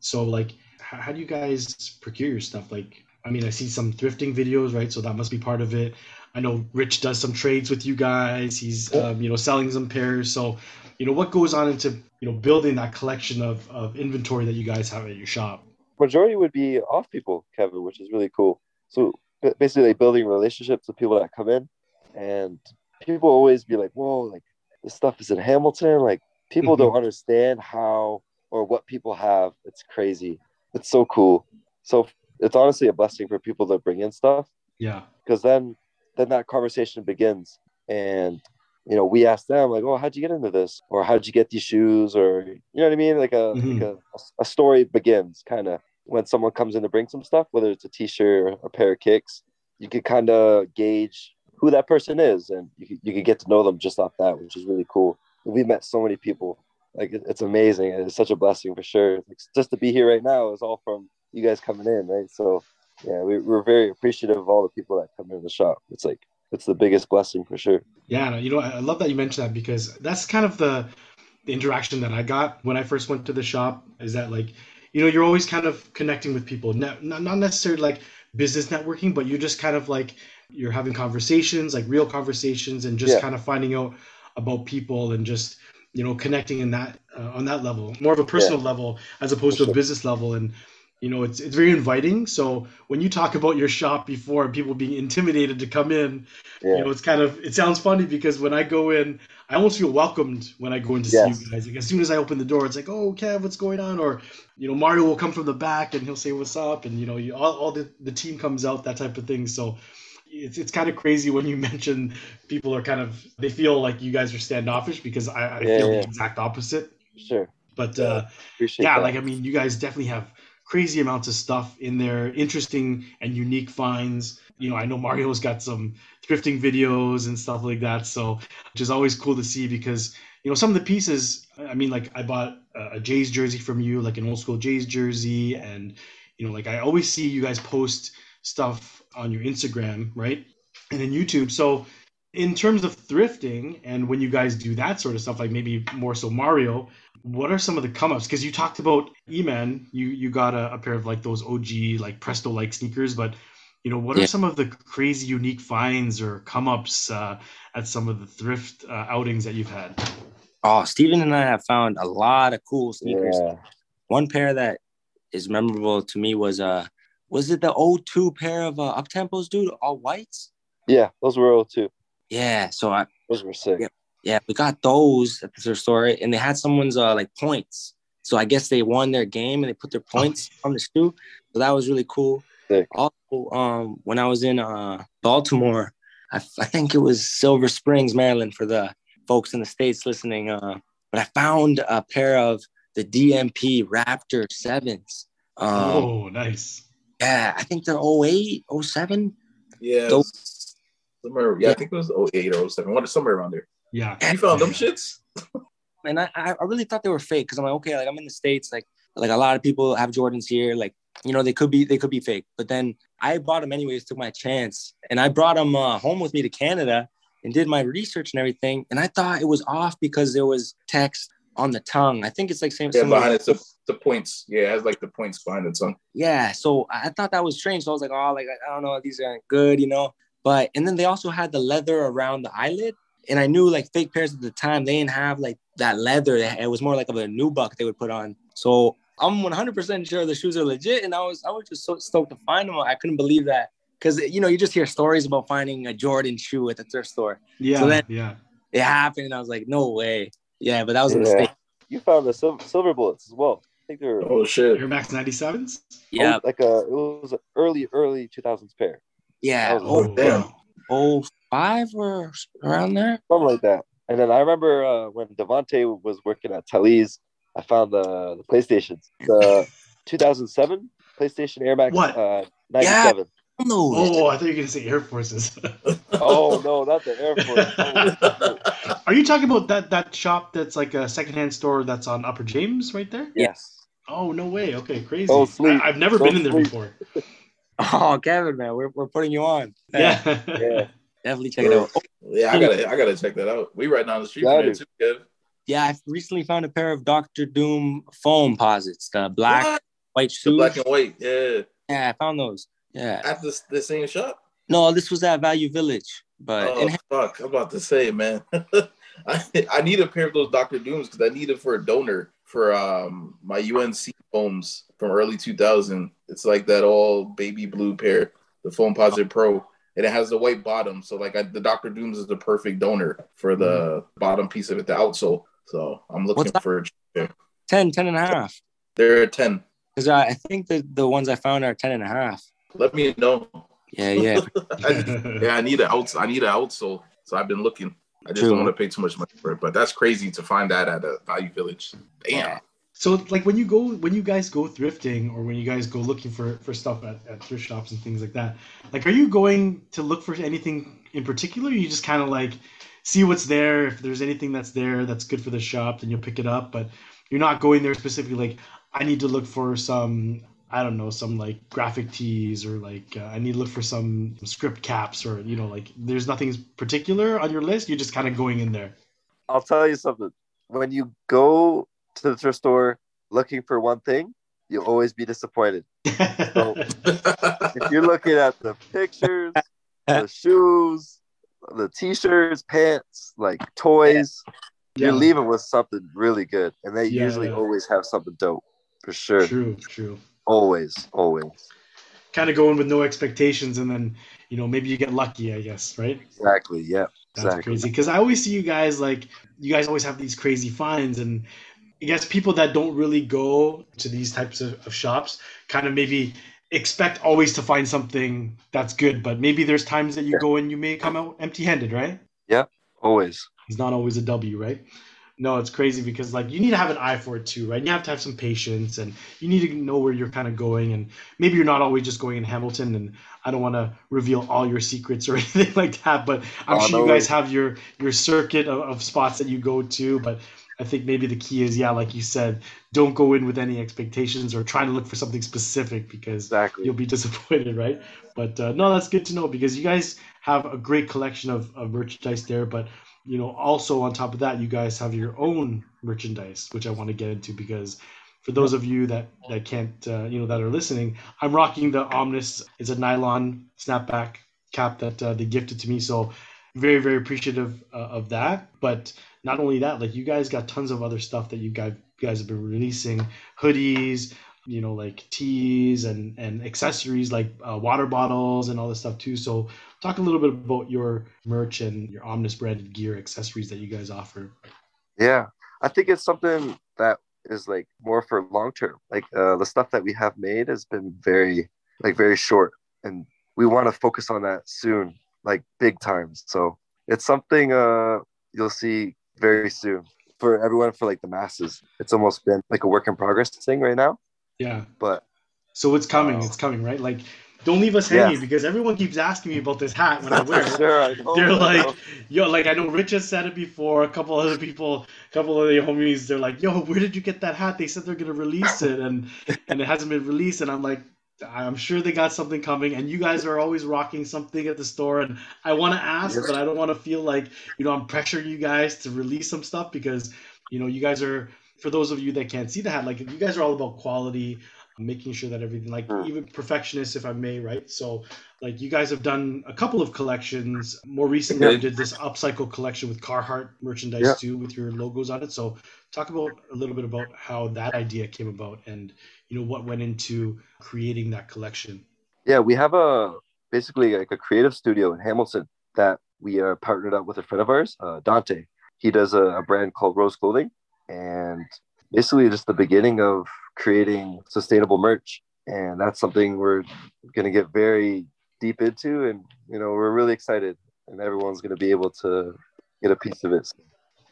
[SPEAKER 2] So, like, how, how do you guys procure your stuff? Like, I mean, I see some thrifting videos, right? So that must be part of it. I know Rich does some trades with you guys. He's, um, you know, selling some pairs. So, you know, what goes on into, you know, building that collection of, of inventory that you guys have at your shop?
[SPEAKER 7] Majority would be off people, Kevin, which is really cool. So basically, like building relationships with people that come in, and people always be like, "Whoa, like this stuff is in Hamilton." Like people
[SPEAKER 2] Mhm.
[SPEAKER 7] don't understand how or what people have. It's crazy. It's so cool. So it's honestly a blessing for people to bring in stuff
[SPEAKER 2] Yeah.
[SPEAKER 7] because then then that conversation begins and you know we ask them like oh how'd you get into this or how'd you get these shoes or you know what i mean like a
[SPEAKER 2] Mhm.
[SPEAKER 7] like a, a story begins kind of when someone comes in to bring some stuff whether it's a t-shirt or a pair of kicks you could kind of gauge who that person is and you you could get to know them just off that which is really cool. We've met so many people. Like it- it's amazing it's such a blessing for sure. Like, just to be here right now is all from you guys coming in right? So yeah we, we're very appreciative of all the people that come in the shop. It's like it's the biggest blessing for sure.
[SPEAKER 2] Yeah, you know, I love that you mentioned that because that's kind of the, the interaction that I got when I first went to the shop. Is that like, you know, you're always kind of connecting with people, not not, necessarily like business networking, but you're just kind of like you're having conversations, like real conversations, and just
[SPEAKER 7] Yeah.
[SPEAKER 2] kind of finding out about people and just you know connecting in that uh, on that level, more of a personal level as opposed
[SPEAKER 7] For
[SPEAKER 2] to a business level, and you know, it's it's very inviting. So when you talk about your shop before and people being intimidated to come in,
[SPEAKER 7] yeah
[SPEAKER 2] you know it's kind of it sounds funny because when i go in i almost feel welcomed when i go in to
[SPEAKER 7] Yes.
[SPEAKER 2] see you guys like as soon as i open the door it's like oh kev what's going on or you know mario will come from the back and he'll say what's up and you know you, all, all the, the team comes out that type of thing so it's, it's kind of crazy when you mention people are kind of they feel like you guys are standoffish because i, I
[SPEAKER 7] Yeah,
[SPEAKER 2] feel
[SPEAKER 7] yeah.
[SPEAKER 2] the exact opposite
[SPEAKER 7] sure
[SPEAKER 2] but uh yeah
[SPEAKER 7] that.
[SPEAKER 2] like i mean you guys definitely have crazy amounts of stuff in there interesting and unique finds. You know i know mario's got some thrifting videos and stuff like that so which is always cool to see because you know some of the pieces i mean like i bought a jays jersey from you like an old school jays jersey and you know like i always see you guys post stuff on your instagram right? And then youtube. So in terms of thrifting and when you guys do that sort of stuff like maybe more so mario what are some of the come ups? Because you talked about E-Man, you you got a, a pair of like those OG like Presto like sneakers, but you know what are some of the crazy unique finds or come ups uh, at some of the thrift uh, outings that you've had?
[SPEAKER 3] Oh, Steven and I have found a lot of cool sneakers.
[SPEAKER 7] yeah
[SPEAKER 3] One pair that is memorable to me was uh was it the 02 pair of uh, up tempos, dude, all whites?
[SPEAKER 7] yeah those were all too
[SPEAKER 3] Yeah, so I
[SPEAKER 7] those were sick
[SPEAKER 3] Yeah. yeah, we got those at the thrift store and they had someone's uh like points. So I guess they won their game and they put their points on the shoe. So that was really cool.
[SPEAKER 7] Sick.
[SPEAKER 3] Also, um, when I was in uh Baltimore, I, I think it was Silver Springs, Maryland, for the folks in the states listening. Uh, but I found a pair of the DMP Raptor sevens. Um,
[SPEAKER 2] oh, nice.
[SPEAKER 3] yeah, I think they're 08, 07.
[SPEAKER 4] Yeah.
[SPEAKER 3] Dope.
[SPEAKER 4] Somewhere, yeah,
[SPEAKER 3] Yeah.
[SPEAKER 4] I think it was 08 or 07, one somewhere around there.
[SPEAKER 2] Yeah.
[SPEAKER 4] You found them shits?
[SPEAKER 3] and I, I I really thought they were fake because I'm like, okay, like I'm in the states, like like a lot of people have Jordans here, like you know they could be they could be fake, but then I bought them anyways, took my chance, and I brought them uh, home with me to Canada and did my research and everything, and I thought it was off because there was text on the tongue. I think it's like same.
[SPEAKER 4] Yeah,
[SPEAKER 3] similar-
[SPEAKER 4] behind it's the, the points. Yeah, it has like the points behind it. So
[SPEAKER 3] yeah so i thought that was strange so i was like oh like i don't know these aren't good you know but and then they also had the leather around the eyelid. And i knew like fake pairs at the time they didn't have like that leather. It was more like of a nubuck they would put on. So i'm 100% sure the shoes are legit. And i was i was just so stoked to find them i couldn't believe that. Because you know you just hear stories about finding a jordan shoe at the thrift store.
[SPEAKER 2] Yeah.
[SPEAKER 3] So then-
[SPEAKER 2] yeah.
[SPEAKER 3] it happened and i was like no way. Yeah but that was a
[SPEAKER 7] Yeah.
[SPEAKER 3] mistake.
[SPEAKER 7] You found the silver, silver bullets as well. I think they were
[SPEAKER 4] oh shit.
[SPEAKER 2] Air Max 97s?
[SPEAKER 3] yeah
[SPEAKER 7] like a it was an early early 2000s pair
[SPEAKER 3] yeah
[SPEAKER 7] That was-
[SPEAKER 3] oh,
[SPEAKER 4] damn.
[SPEAKER 3] oh five or around there
[SPEAKER 7] something like that. And then I remember uh, when Devontae was working at Tally's, I found the, the PlayStations, the 2007 PlayStation Air Max
[SPEAKER 2] What?
[SPEAKER 7] uh, 97.
[SPEAKER 3] those.
[SPEAKER 2] Oh, I thought you were going to say Air Forces.
[SPEAKER 7] Oh no, not the Air Force. Oh,
[SPEAKER 2] Are you talking about that that shop that's like a secondhand store that's on Upper James right there?
[SPEAKER 7] yes.
[SPEAKER 2] Oh, no way. Okay, crazy.
[SPEAKER 7] Don't sleep.
[SPEAKER 2] I, have never
[SPEAKER 7] Don't
[SPEAKER 2] been in there
[SPEAKER 7] sleep.
[SPEAKER 2] before.
[SPEAKER 3] Oh, Kevin, man, we're, we're putting you on.
[SPEAKER 2] Yeah.
[SPEAKER 7] Yeah.
[SPEAKER 3] Definitely check it out. Oh,
[SPEAKER 4] Yeah, I gotta I gotta check that out. We right down the street from there too, Kev.
[SPEAKER 3] yeah, I recently found a pair of Doctor Doom Foamposites, the black,
[SPEAKER 4] What?
[SPEAKER 3] white
[SPEAKER 4] The black and white. Yeah.
[SPEAKER 3] yeah, I found those. Yeah.
[SPEAKER 4] at the, the same shop?
[SPEAKER 3] No, this was at Value Village, but
[SPEAKER 4] Oh
[SPEAKER 3] in,
[SPEAKER 4] fuck! I'm about to say, man. I, I need a pair of those Dr. Dooms because I need it for a donor for um my UNC foams from early 2000. It's like that all baby blue pair, the Foamposite Pro, and it has the white bottom. So like I, the Dr. Dooms is the perfect donor for the bottom piece of it, the outsole. So I'm looking for.
[SPEAKER 3] 10, 10 and a half.
[SPEAKER 4] They're at 10.
[SPEAKER 3] Because I, I think that the ones I found are 10 and a half.
[SPEAKER 4] Let me know.
[SPEAKER 3] Yeah, yeah.
[SPEAKER 4] I, yeah, I need an outs. I need an outsole. So I've been looking. I just
[SPEAKER 3] True.
[SPEAKER 4] don't want to pay too much money for it. But that's crazy to find that at a Value Village. Damn.
[SPEAKER 3] Yeah.
[SPEAKER 2] So like when you go when you guys go thrifting or when you guys go looking for for stuff at, at thrift shops and things like that, like are you going to look for anything in particular? You just kind of like see what's there. If there's anything that's there that's good for the shop, then you'll pick it up. But you're not going there specifically like I need to look for some I don't know some like graphic tees or like uh, I need to look for some script caps or you know like there's nothing particular on your list. You're just kind of going in there.
[SPEAKER 7] I'll tell you something. When you go to the thrift store looking for one thing, you'll always be disappointed. If you're looking at the pictures, the shoes, the t-shirts, pants, like toys, you're
[SPEAKER 2] Yeah.
[SPEAKER 7] leaving with something really good. And they
[SPEAKER 2] Yeah,
[SPEAKER 7] usually
[SPEAKER 2] yeah.
[SPEAKER 7] always have something dope. For sure.
[SPEAKER 2] True, true.
[SPEAKER 7] Always, always.
[SPEAKER 2] kind of going with no expectations and then you know maybe you get lucky i guess right
[SPEAKER 7] Exactly. Yeah.
[SPEAKER 2] that's
[SPEAKER 7] Exactly.
[SPEAKER 2] crazy because i always see you guys like you guys always have these crazy finds and i guess people that don't really go to these types of, of shops kind of maybe expect always to find something that's good but maybe there's times that you
[SPEAKER 7] Yeah.
[SPEAKER 2] go and you may come out empty handed right Yeah,
[SPEAKER 7] Always.
[SPEAKER 2] it's not always a w right no it's crazy because like you need to have an eye for it too right you have to have some patience and you need to know where you're kind of going and maybe you're not always just going in hamilton and i don't want to reveal all your secrets or anything like that but i'm
[SPEAKER 7] Oh,
[SPEAKER 2] sure
[SPEAKER 7] no
[SPEAKER 2] you guys have your your circuit of, of spots that you go to but i think maybe the key is yeah like you said don't go in with any expectations or try to look for something specific because
[SPEAKER 7] Exactly.
[SPEAKER 2] you'll be disappointed, right? But uh, no, that's good to know because you guys have a great collection of, of merchandise there. But you know, also on top of that, you guys have your own merchandise, which I want to get into because for those of you that that can't, uh, you know, that are listening, I'm rocking the Omnes. It's a nylon snapback cap that uh, they gifted to me, so very very appreciative uh, of that. But not only that, like you guys got tons of other stuff that you guys you guys have been releasing, hoodies, you know like teas and and accessories like uh, water bottles and all this stuff too so talk a little bit about your merch and your omnes branded gear accessories that you guys offer
[SPEAKER 7] Yeah, I think it's something that is like more for long term. Like uh, the stuff that we have made has been very, like very short, and we want to focus on that soon, like big time. So it's something uh, you'll see very soon for everyone, for like the masses. It's almost been like a work in progress thing right now,
[SPEAKER 2] yeah
[SPEAKER 7] but
[SPEAKER 2] so it's coming
[SPEAKER 7] Wow.
[SPEAKER 2] it's coming right like don't leave us
[SPEAKER 7] Yeah.
[SPEAKER 2] hanging because everyone keeps asking me about this hat when i wear it
[SPEAKER 7] sure, I
[SPEAKER 2] they're like,
[SPEAKER 7] know.
[SPEAKER 2] yo, like I know Rich has said it before. A couple other people, a couple of the homies, they're like, yo, where did you get that hat? They said they're gonna release it, and and it hasn't been released. And I'm like, I'm sure they got something coming. And you guys are always rocking something at the store. And I want to ask,
[SPEAKER 7] Yes.
[SPEAKER 2] but I don't want to feel like you know I'm pressuring you guys to release some stuff because you know you guys are. For those of you that can't see the hat, like you guys are all about quality, making sure that everything, like
[SPEAKER 7] Mm.
[SPEAKER 2] even perfectionist, if I may, right? So like you guys have done a couple of collections. More recently, you
[SPEAKER 4] Okay.
[SPEAKER 2] did this upcycle collection with Carhartt merchandise
[SPEAKER 7] Yeah.
[SPEAKER 2] too, with your logos on it. So talk about a little bit about how that idea came about and you know what went into creating that collection.
[SPEAKER 7] Yeah, we have a basically like a creative studio in Hamilton that we are partnered up with a friend of ours, uh, Dante. He does a, a brand called Rose Clothing, and basically just the beginning of creating sustainable merch. And that's something we're going to get very deep into, and you know we're really excited, and everyone's going to be able to get a piece of it. So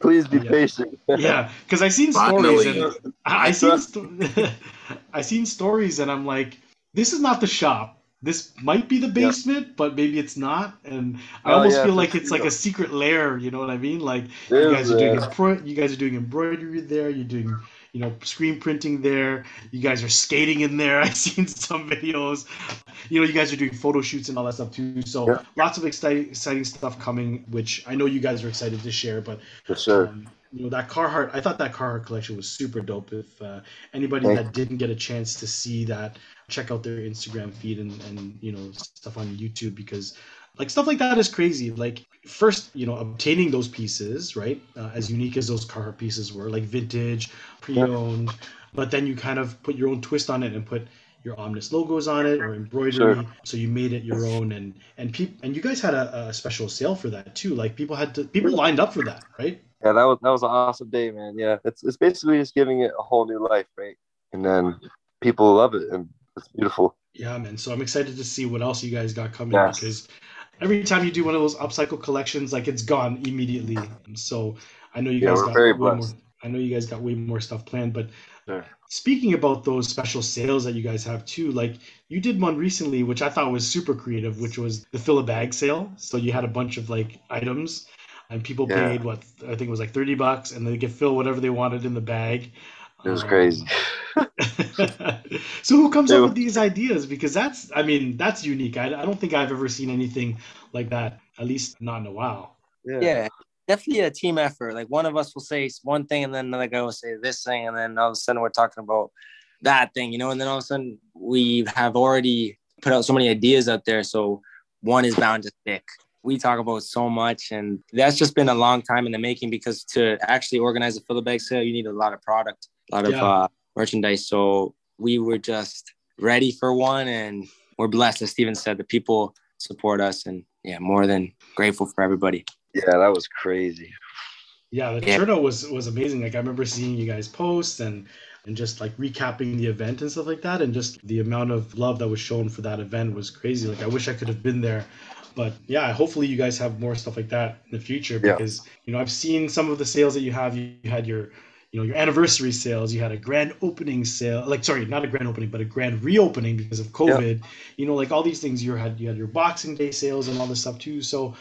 [SPEAKER 7] please be
[SPEAKER 2] Yeah.
[SPEAKER 7] patient.
[SPEAKER 2] Yeah, because I seen stories and I, I seen sto- I seen stories and I'm like, this is not the shop. This might be the
[SPEAKER 7] Yeah.
[SPEAKER 2] basement, but maybe it's not. And I
[SPEAKER 7] Oh,
[SPEAKER 2] almost
[SPEAKER 7] yeah,
[SPEAKER 2] feel like it's like a secret lair. You know what I mean? Like you guys are doing embro- you guys are doing embroidery there. You're doing you know screen printing there. You guys are skating in there. I've seen some videos. You know, you guys are doing photo shoots and all that stuff too. So
[SPEAKER 7] Yeah.
[SPEAKER 2] lots of exciting exciting stuff coming, which I know you guys are excited to share. But
[SPEAKER 7] for sure.
[SPEAKER 2] um, you know that Carhartt. I thought that Carhartt collection was super dope. If uh, anybody
[SPEAKER 7] Thank
[SPEAKER 2] that didn't get a chance to see that, check out their Instagram feed and, and you know stuff on YouTube because like stuff like that is crazy. Like first, you know, obtaining those pieces, right? Uh, as unique as those car pieces were, like vintage, pre-owned, but then you kind of put your own twist on it and put your Omnes logos on it or embroidery.
[SPEAKER 7] Sure.
[SPEAKER 2] So you made it your own, and and peop- and you guys had a, a special sale for that too. Like people had to people lined up for that, right?
[SPEAKER 7] Yeah, that was that was an awesome day, man. Yeah, it's it's basically just giving it a whole new life, right? And then people love it, and it's beautiful.
[SPEAKER 2] Yeah, man. So I'm excited to see what else you guys got coming
[SPEAKER 7] Yes.
[SPEAKER 2] because every time you do one of those upcycle collections, like it's gone immediately. So I know you
[SPEAKER 7] Yeah,
[SPEAKER 2] guys got way more. I know you guys got way more stuff planned, but
[SPEAKER 7] Sure.
[SPEAKER 2] speaking about those special sales that you guys have too, like you did one recently, which I thought was super creative, which was the fill a bag sale. So you had a bunch of like items, and people
[SPEAKER 7] Yeah.
[SPEAKER 2] paid what I think it was like thirty bucks, and they could fill whatever they wanted in the bag.
[SPEAKER 7] It was
[SPEAKER 2] Um,
[SPEAKER 7] crazy.
[SPEAKER 2] so who comes
[SPEAKER 7] Ew.
[SPEAKER 2] up with these ideas? Because that's, I mean, that's unique. I, I don't think I've ever seen anything like that. At least not in a while.
[SPEAKER 3] yeah definitely a team effort like one of us will say one thing and then another guy will say this thing and then all of a sudden we're talking about that thing you know and then all of a sudden we have already put out so many ideas out there so one is bound to stick we talk about so much and that's just been a long time in the making because to actually organize a fill a bag sale you need a lot of product a lot of
[SPEAKER 2] Yeah.
[SPEAKER 3] uh, merchandise so we were just ready for one and we're blessed as steven said the people support us and yeah more than grateful for everybody
[SPEAKER 7] Yeah, that was crazy.
[SPEAKER 2] Yeah, the
[SPEAKER 3] Yeah.
[SPEAKER 2] turnout was was amazing. Like I remember seeing you guys post and and just like recapping the event and stuff like that, and just the amount of love that was shown for that event was crazy. Like I wish I could have been there. But yeah, hopefully you guys have more stuff like that in the future
[SPEAKER 7] Yeah.
[SPEAKER 2] because you know I've seen some of the sales that you have. You, you had your you know your anniversary sales. You had a grand opening sale, like sorry, not a grand opening, but a grand reopening because of COVID. You know, like all these things. You had you had your Boxing Day sales and all this stuff too. So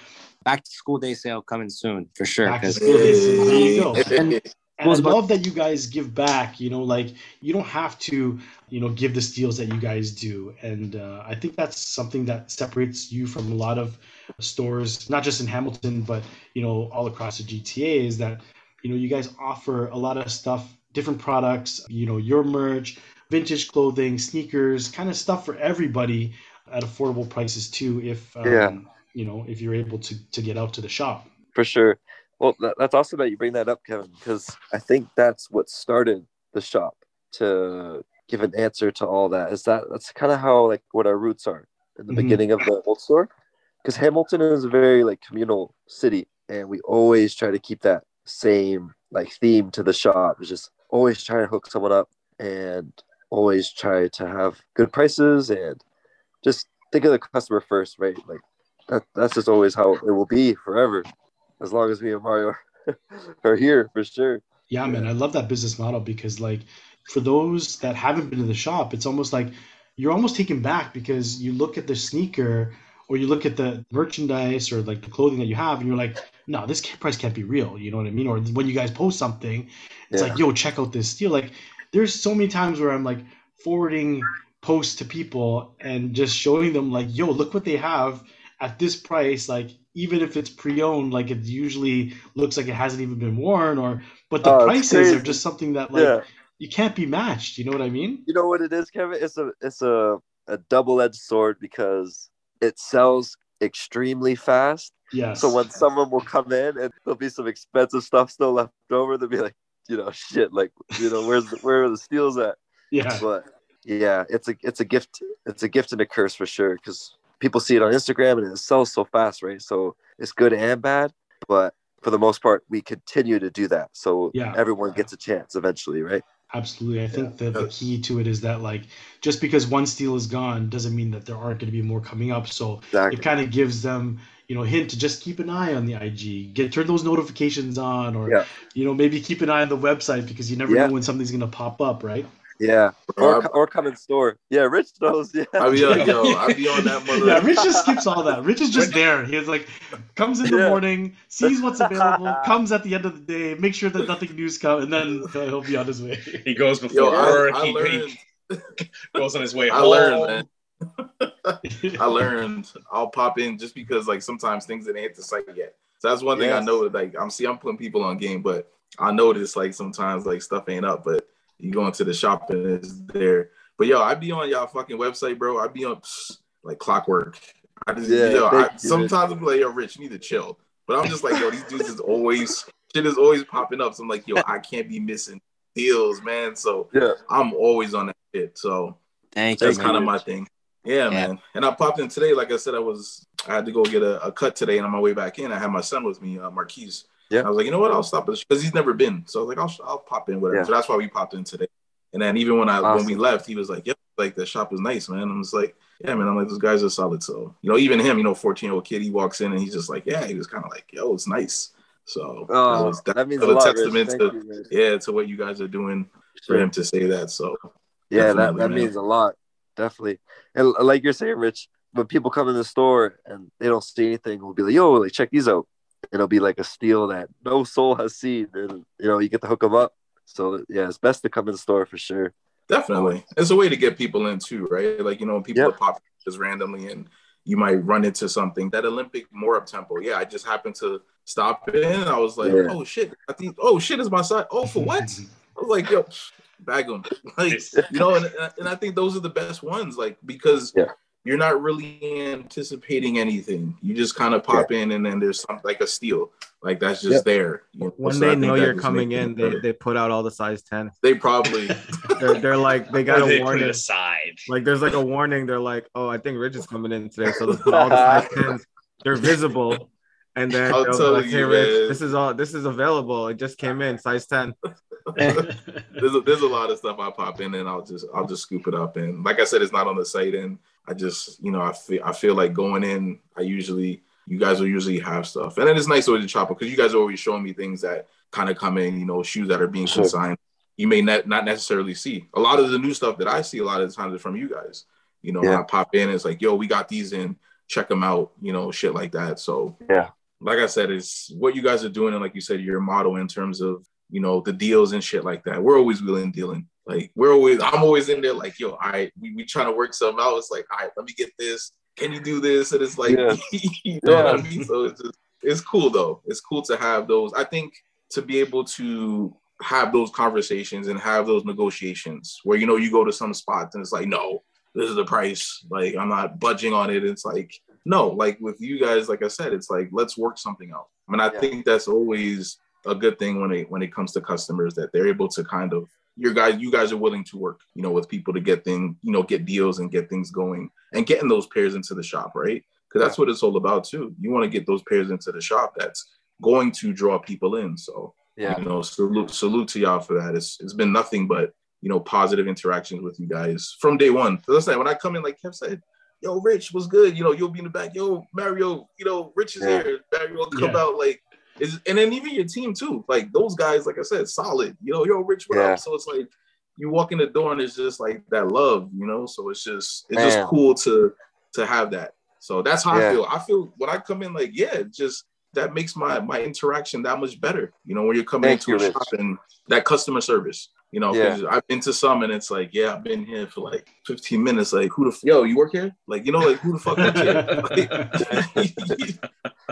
[SPEAKER 3] back to school day sale coming soon for sure.
[SPEAKER 2] Back to
[SPEAKER 3] 'cause-
[SPEAKER 2] school day sale. There you go. And, and I love that you guys give back. You know, like you don't have to, you know, give the steals that you guys do, and uh, I think that's something that separates you from a lot of stores, not just in Hamilton, but you know, all across the GTA. Is that you know, you guys offer a lot of stuff, different products. You know, your merch, vintage clothing, sneakers, kind of stuff for everybody at affordable prices too. If um,
[SPEAKER 7] Yeah.
[SPEAKER 2] you know, if you're able to to get out to the shop.
[SPEAKER 7] for sure. Well, that, that's awesome that you bring that up, Kevin, because I think that's what started the shop to give an answer to all that. Is that that's kind of how like what our roots are in the
[SPEAKER 2] Mhm.
[SPEAKER 7] beginning of the old store, because Hamilton is a very like communal city, and we always try to keep that same like theme to the shop. It's just always trying to hook someone up and always try to have good prices and just think of the customer first, right? Like that, that's just always how it will be forever as long as me and Mario are here for sure.
[SPEAKER 2] Yeah, man, I love that business model because, like, for those that haven't been to the shop, it's almost like you're almost taken back because you look at the sneaker or you look at the merchandise or like the clothing that you have, and you're like, no, this ca- price can't be real. You know what I mean? Or when you guys post something, it's
[SPEAKER 7] Yeah.
[SPEAKER 2] like, yo, check out this deal. Like, there's so many times where I'm like forwarding posts to people and just showing them, like, yo, look what they have at this price. Like, even if it's pre-owned, like it usually looks like it hasn't even been worn, or but the
[SPEAKER 7] Oh,
[SPEAKER 2] prices are just something that like
[SPEAKER 7] yeah,
[SPEAKER 2] you can't be matched. You know what I mean?
[SPEAKER 7] you know what it is, Kevin? It's a it's a a double edged sword because it sells extremely fast.
[SPEAKER 2] Yes.
[SPEAKER 7] So when someone will come in and there'll be some expensive stuff still left over, they'll be like, you know, shit, like you know, where's the, where are the steals at?
[SPEAKER 2] yeah,
[SPEAKER 7] but yeah it's a it's a gift it's a gift and a curse for sure because people see it on instagram and it sells so fast right so it's good and bad but for the most part we continue to do that so
[SPEAKER 2] Yeah.
[SPEAKER 7] everyone gets a chance eventually right
[SPEAKER 2] absolutely. I think that the key to it is that like just because one steal is gone doesn't mean that there aren't going to be more coming up. So
[SPEAKER 7] exactly
[SPEAKER 2] it kind of gives them you know hint to just keep an eye on the ig get turn those notifications on or
[SPEAKER 7] Yeah.
[SPEAKER 2] you know maybe keep an eye on the website because you never
[SPEAKER 7] Yeah.
[SPEAKER 2] know when something's going to pop up right
[SPEAKER 7] yeah
[SPEAKER 4] Bro,
[SPEAKER 7] or, or come in store yeah rich knows yeah
[SPEAKER 4] I be on, yo, I be on that mother.
[SPEAKER 2] yeah rich just skips all that rich is just there he's like comes in the
[SPEAKER 7] Yeah.
[SPEAKER 2] morning sees what's available comes at the end of the day make sure that nothing news comes and then he'll be on his way
[SPEAKER 1] He goes before
[SPEAKER 4] Yo, I,
[SPEAKER 1] work.
[SPEAKER 4] I
[SPEAKER 1] he,
[SPEAKER 4] learned.
[SPEAKER 1] he goes on his way
[SPEAKER 4] I
[SPEAKER 1] home.
[SPEAKER 4] learned, man. I learned. I'll pop in just because like sometimes things didn't hit the site yet. So that's one thing I
[SPEAKER 7] Yes.
[SPEAKER 4] know. Like I'm see, I'm putting people on game, but I notice like sometimes like stuff ain't up. But you go into the shop and it's there. But yo, I be on y'all fucking website, bro. I be on like clockwork. I just,
[SPEAKER 7] Yeah,
[SPEAKER 4] yo, I,
[SPEAKER 7] you,
[SPEAKER 4] sometimes I'm like, yo, Rich, you need to chill. But I'm just like, yo, these dudes is always shit is always popping up. So I'm like, yo, I can't be missing deals, man. So
[SPEAKER 7] Yeah.
[SPEAKER 4] I'm always on that shit. So
[SPEAKER 3] Thank you.
[SPEAKER 4] that's kind of my thing. Yeah,
[SPEAKER 3] Yeah.
[SPEAKER 4] man. And I popped in today. Like I said, I was I had to go get a, a cut today, and on my way back in, I had my son with me, uh, Marquise.
[SPEAKER 7] Yeah.
[SPEAKER 4] I was like, you know what? I'll stop because he's never been. So I was like, I'll I'll pop in whatever.
[SPEAKER 7] Yeah.
[SPEAKER 4] So that's why we popped in today. And then even when I when we left, he was like, "Yep, like the shop is nice, man." I'm just like, "Yeah, man." I'm like, "Those guys are solid." So you know, even him, you know, 14 year old kid, he walks in and he's just like, "Yeah," he was kind of like, "Yo, it's nice." So
[SPEAKER 7] Oh,
[SPEAKER 4] that was
[SPEAKER 7] that means
[SPEAKER 4] that
[SPEAKER 7] a lot,
[SPEAKER 4] testament to
[SPEAKER 7] you,
[SPEAKER 4] yeah to what you guys are doing for him to say that. So
[SPEAKER 7] Yeah, that, that
[SPEAKER 4] man.
[SPEAKER 7] means a lot. Definitely. And like you're saying, Rich, when people come in the store and they don't see anything, we'll be like, yo, like check these out. It'll be like a steal that no soul has seen. And you know, you get to hook them up. So yeah, it's best to come in store for sure.
[SPEAKER 4] Definitely. It's a way to get people in too, right? Like, you know, people
[SPEAKER 7] Yep.
[SPEAKER 4] are popping just randomly and you might run into something. That Olympic more up tempo. Yeah, I just happened to stop in. I was like,
[SPEAKER 7] Yeah.
[SPEAKER 4] oh shit. I think, oh shit is my side. Oh, for what? I was like, yo, bag them. Like, you know, and, and I think those are the best ones, like, because
[SPEAKER 7] Yeah.
[SPEAKER 4] You're not really anticipating anything. You just kind of pop in and then there's some like a steal. Like that's just
[SPEAKER 7] Yep.
[SPEAKER 4] there. you know?
[SPEAKER 6] When
[SPEAKER 4] So
[SPEAKER 6] they
[SPEAKER 4] think
[SPEAKER 6] know you're coming in, they,
[SPEAKER 4] better.
[SPEAKER 6] they put out all the size 10.
[SPEAKER 4] they probably
[SPEAKER 6] They're, they're like, they got
[SPEAKER 1] Or
[SPEAKER 6] a
[SPEAKER 1] they
[SPEAKER 6] warning.
[SPEAKER 1] it aside.
[SPEAKER 6] Like there's like a warning. They're like, oh, I think Rich is coming in today. So they put all the size 10s. They're visible. And then
[SPEAKER 4] I'll tell
[SPEAKER 6] like, hey
[SPEAKER 4] you,
[SPEAKER 6] Rich, this is all this is available. It just came in, size 10.
[SPEAKER 4] There's a, there's a lot of stuff I pop in and I'll just I'll just scoop it up. And like I said it's not on the site. And I just you know I feel I feel like going in I usually you guys will usually have stuff. And then it's nice with the chopper because you guys are always showing me things that kind of come in you know shoes that are being
[SPEAKER 7] Sure.
[SPEAKER 4] consigned. You may not not necessarily see. A lot of the new stuff that I see a lot of the times is from you guys. You know
[SPEAKER 7] Yeah.
[SPEAKER 4] I pop in it's like yo we got these in. Check them out you know shit like that. So
[SPEAKER 7] Yeah.
[SPEAKER 4] like I said, it's what you guys are doing, and like you said, your model in terms of you know the deals and shit like that. We're always willing dealing. Like we're always, I'm always in there. Like yo, all right, we we trying to work something out. It's like, all right, let me get this. Can you do this? And it's like,
[SPEAKER 7] Yeah.
[SPEAKER 4] you know what I mean. So it's just, it's cool though. It's cool to have those. I think to be able to have those conversations and have those negotiations where you know you go to some spots and it's like, no, this is the price. Like I'm not budging on it. It's like no, like with you guys, like I said, it's like let's work something out. I mean, I
[SPEAKER 7] Yeah.
[SPEAKER 4] think that's always a good thing when it when it comes to customers that they're able to kind of your guys, you guys are willing to work, you know, with people to get things, you know, get deals and get things going and getting those pairs into the shop, right? Because that's what it's all about too. You want to get those pairs into the shop that's going to draw people in. So
[SPEAKER 7] Yeah.
[SPEAKER 4] you know, salute salute to y'all for that. It's it's been nothing but you know positive interactions with you guys from day one. So that's like when I come in, like Kev said, "Yo, Rich was good." You know, you'll be in the back. Yo, Mario, you know, Rich is
[SPEAKER 7] Yeah.
[SPEAKER 4] here. Mario will come
[SPEAKER 2] Yeah.
[SPEAKER 4] out like is, and then even your team too. Like those guys, like I said, solid. You know, yo, Rich, what
[SPEAKER 7] Yeah.
[SPEAKER 4] up? So it's like you walk in the door and it's just like that love, you know. So it's just it's
[SPEAKER 7] Man.
[SPEAKER 4] just cool to to have that. So that's how
[SPEAKER 7] Yeah.
[SPEAKER 4] I feel. I feel when I come in, like yeah, just that makes my my interaction that much better. You know, when you're coming
[SPEAKER 7] Thank
[SPEAKER 4] into
[SPEAKER 7] you,
[SPEAKER 4] a
[SPEAKER 7] Rich.
[SPEAKER 4] shop and that customer service. You know, because I've been to some and it's like, yeah, I've been here for like 15 minutes. Like, who the f- yo, you work here? Like, you know, like who the fuck works here?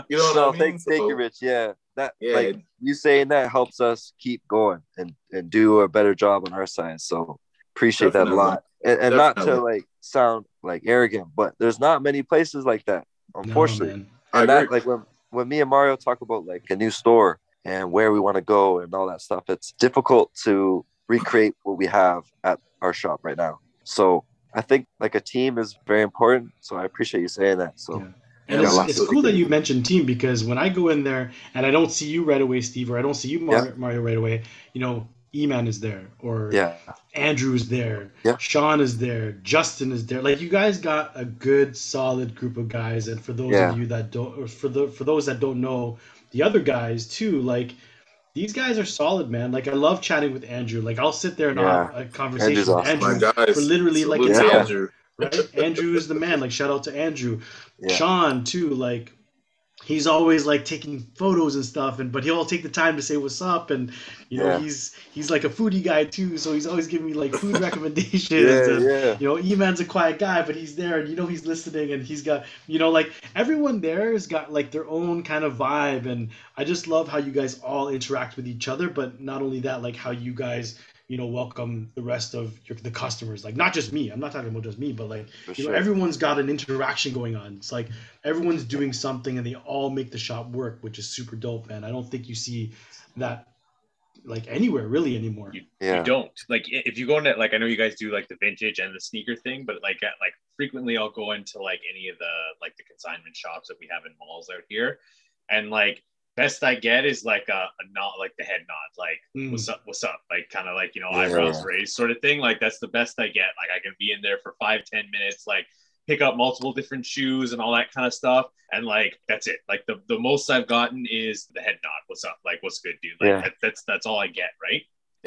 [SPEAKER 4] you know what
[SPEAKER 7] no,
[SPEAKER 4] I mean?
[SPEAKER 7] thank, thank you, Rich. Yeah, that
[SPEAKER 4] Yeah.
[SPEAKER 7] like you saying that helps us keep going and and do a better job on our side. So appreciate that a lot. And, and not to like sound like arrogant, but there's not many places like that, unfortunately.
[SPEAKER 2] man.
[SPEAKER 4] I
[SPEAKER 7] and that
[SPEAKER 4] agree.
[SPEAKER 7] like when when me and Mario talk about like a new store and where we want to go and all that stuff, it's difficult to recreate what we have at our shop right now. So I think like a team is very important. So I appreciate you saying that. So
[SPEAKER 2] Yeah. And it's, it's cool that you mentioned team because when I go in there and I don't see you right away, Steve, or I don't see you, Mar- Mario, right away, you know, E-Man is there, or
[SPEAKER 7] yeah,
[SPEAKER 2] Andrew's there,
[SPEAKER 7] Yeah.
[SPEAKER 2] Sean is there, Justin is there. Like you guys got a good, solid group of guys. And for those
[SPEAKER 7] Yeah.
[SPEAKER 2] of you that don't, or for the for those that don't know the other guys too, like these guys are solid, man. Like I love chatting with Andrew. Like I'll sit there and
[SPEAKER 7] Yeah.
[SPEAKER 2] have a conversation
[SPEAKER 7] Andrew's
[SPEAKER 2] with
[SPEAKER 7] awesome.
[SPEAKER 2] Andrew
[SPEAKER 4] guys,
[SPEAKER 2] for literally like
[SPEAKER 4] salute
[SPEAKER 2] an
[SPEAKER 7] Yeah.
[SPEAKER 4] Andrew.
[SPEAKER 2] right? Andrew is the man. Like shout out to Andrew.
[SPEAKER 7] Yeah.
[SPEAKER 2] Sean too. Like he's always like taking photos and stuff, and but he'll take the time to say what's up, and you know
[SPEAKER 7] Yeah.
[SPEAKER 2] he's he's like a foodie guy too, so he's always giving me like food recommendations.
[SPEAKER 7] yeah,
[SPEAKER 2] and,
[SPEAKER 7] yeah.
[SPEAKER 2] You know, E-Man's a quiet guy, but he's there, and you know he's listening, and he's got, you know, like everyone there has got like their own kind of vibe, and I just love how you guys all interact with each other. But not only that, like how you guys you know welcome the rest of your, the customers. Like not just me. I'm not talking about just me but like
[SPEAKER 7] For
[SPEAKER 2] you know everyone's got an interaction going on. It's like everyone's doing something and they all make the shop work which is super dope man. I don't think you see that like anywhere really anymore.
[SPEAKER 7] Yeah.
[SPEAKER 1] You don't. Like if you go into like I know you guys do like the vintage and the sneaker thing, but like at, like frequently I'll go into like any of the like the consignment shops that we have in malls out here, and like best I get is like a, a nod, like the head nod, like
[SPEAKER 2] Mm.
[SPEAKER 1] what's up, what's up, like kind of like you know
[SPEAKER 7] Yeah.
[SPEAKER 1] eyebrows raised sort of thing. Like that's the best I get. Like I can be in there for five ten minutes, like pick up multiple different shoes and all that kind of stuff. And like that's it. Like the, the most I've gotten is the head nod. What's up? Like what's good, dude? Like
[SPEAKER 7] Yeah.
[SPEAKER 1] that, that's that's all I get, right?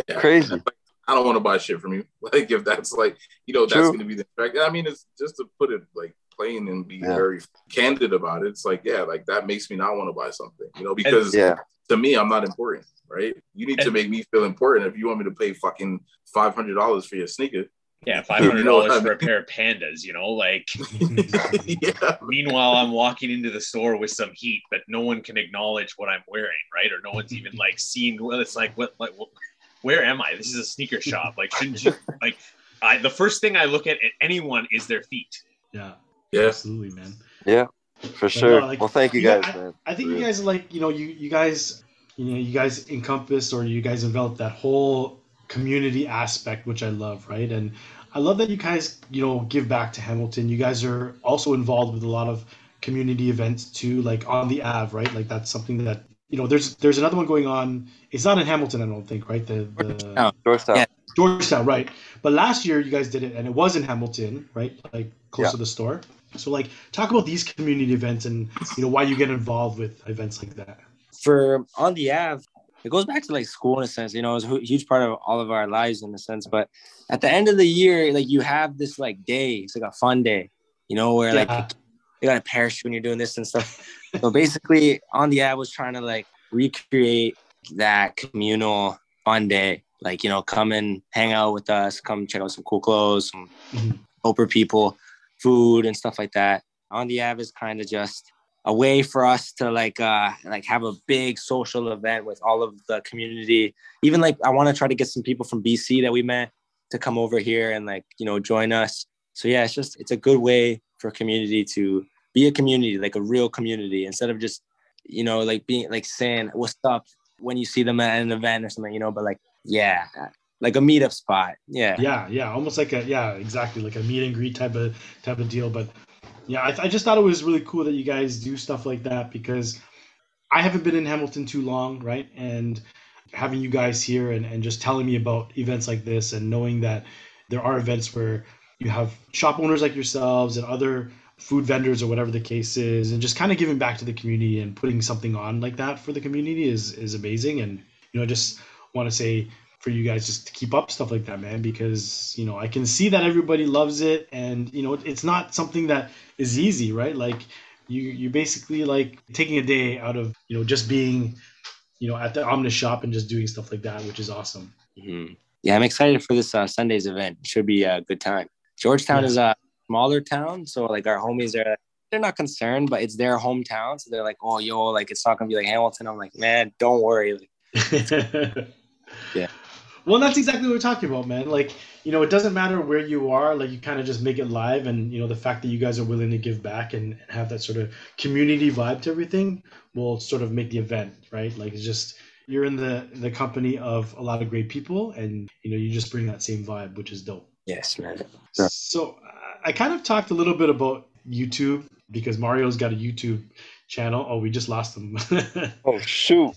[SPEAKER 4] Yeah.
[SPEAKER 7] Crazy.
[SPEAKER 4] I don't want to buy shit from you. Like if that's like you know that's
[SPEAKER 7] True.
[SPEAKER 4] going to be the fact. I mean, it's just to put it like plain and be
[SPEAKER 7] Yeah.
[SPEAKER 4] very candid about it. It's like yeah, like that makes me not want to buy something. You know, because
[SPEAKER 7] Yeah.
[SPEAKER 4] to me, I'm not important, right? You need to make me feel important. If you want me to pay fucking five hundred dollars for your sneaker,
[SPEAKER 1] Yeah, five hundred dollars for a pair of pandas, you know, like
[SPEAKER 4] yeah,
[SPEAKER 1] meanwhile I'm walking into the store with some heat, but no one can acknowledge what I'm wearing, right? Or no one's even like seen well, it's like what like what, where am I? This is a sneaker shop. Like shouldn't you like I the first thing I look at at anyone is their feet.
[SPEAKER 2] yeah
[SPEAKER 4] yeah.
[SPEAKER 2] absolutely man
[SPEAKER 7] Yeah. For sure.
[SPEAKER 2] no, like,
[SPEAKER 7] well, thank you
[SPEAKER 2] yeah,
[SPEAKER 7] guys, man.
[SPEAKER 2] I think
[SPEAKER 7] For
[SPEAKER 2] you guys like you know you you guys you know you guys encompassed or you guys enveloped that whole community aspect which I love right and I love that you guys you know give back to Hamilton you guys are also involved with a lot of community events too like on the Ave right like that's something that you know there's there's another one going on it's not in Hamilton I don't think right the the
[SPEAKER 7] Georgetown.
[SPEAKER 3] Yeah.
[SPEAKER 2] Georgetown, right? But last year you guys did it, and it was in Hamilton, right? Like close
[SPEAKER 7] Yeah.
[SPEAKER 2] to the store. So, like, talk about these community events and you know why you get involved with events like that.
[SPEAKER 3] for on the Ave, it goes back to like school in a sense. You know, it's a huge part of all of our lives in a sense. But at the end of the year, like you have this like day. It's like a fun day. You know, where
[SPEAKER 2] Yeah.
[SPEAKER 3] like you got a parachute when you're doing this and stuff. so basically, on the Ave was trying to like recreate that communal fun day. Like you know, come and hang out with us. Come check out some cool clothes, some
[SPEAKER 2] Mhm.
[SPEAKER 3] Oprah people, food and stuff like that. On the Ave is kind of just a way for us to like uh like have a big social event with all of the community. Even like I want to try to get some people from BC that we met to come over here and like you know join us. So yeah, it's just it's a good way for community to be a community, like a real community, instead of just you know like being like saying what's up when you see them at an event or something, you know. But like yeah, like a meetup spot. Yeah.
[SPEAKER 2] Yeah, yeah, almost like a yeah, exactly like a meet and greet type of type of deal. But yeah, I, I just thought it was really cool that you guys do stuff like that because I haven't been in Hamilton too long, right? And having you guys here and, and just telling me about events like this and knowing that there are events where you have shop owners like yourselves and other food vendors or whatever the case is and just kind of giving back to the community and putting something on like that for the community is is amazing and you know I just want to say for you guys just to keep up stuff like that man because you know i can see that everybody loves it and you know it's not something that is easy right like you you basically like taking a day out of you know just being you know at the omnes shop and just doing stuff like that which is awesome
[SPEAKER 3] Mhm. Yeah, I'm excited for this uh, Sunday's event. It should be a good time. Georgetown
[SPEAKER 2] Yeah.
[SPEAKER 3] is a smaller town, so like our homies are they're not concerned, but it's their hometown, so they're like, "Oh, yo, like it's not gonna be like Hamilton." I'm like, "Man, don't worry." Yeah.
[SPEAKER 2] Well, that's exactly what we're talking about, man. Like, you know, it doesn't matter where you are. Like, you kind of just make it live, and you know, the fact that you guys are willing to give back and, and have that sort of community vibe to everything will sort of make the event, right? Like, it's just you're in the the company of a lot of great people, and you know, you just bring that same vibe, which is dope.
[SPEAKER 3] yes, man.
[SPEAKER 7] Yeah.
[SPEAKER 2] So I kind of talked a little bit about YouTube because Mario's got a YouTube channel. Oh, we just lost him.
[SPEAKER 7] Oh shoot.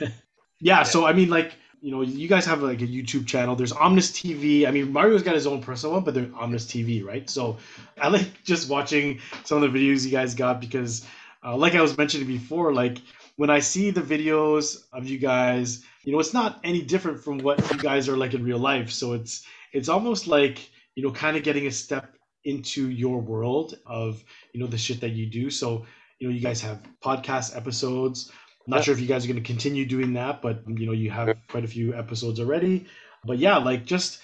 [SPEAKER 2] yeah, so I mean, like, you know, you guys have like a YouTube channel. There's Omnes TV. I mean, Mario's got his own personal one, but there's Omnes TV, right? So I like just watching some of the videos you guys got because, uh, like I was mentioning before, like when I see the videos of you guys, you know, it's not any different from what you guys are like in real life. So it's it's almost like you know, kind of getting a step into your world of you know the shit that you do. So you know, you guys have podcast episodes. I'm not
[SPEAKER 7] Yeah.
[SPEAKER 2] sure if you guys are going to continue doing that, but you know, you have quite a few episodes already. But yeah, like just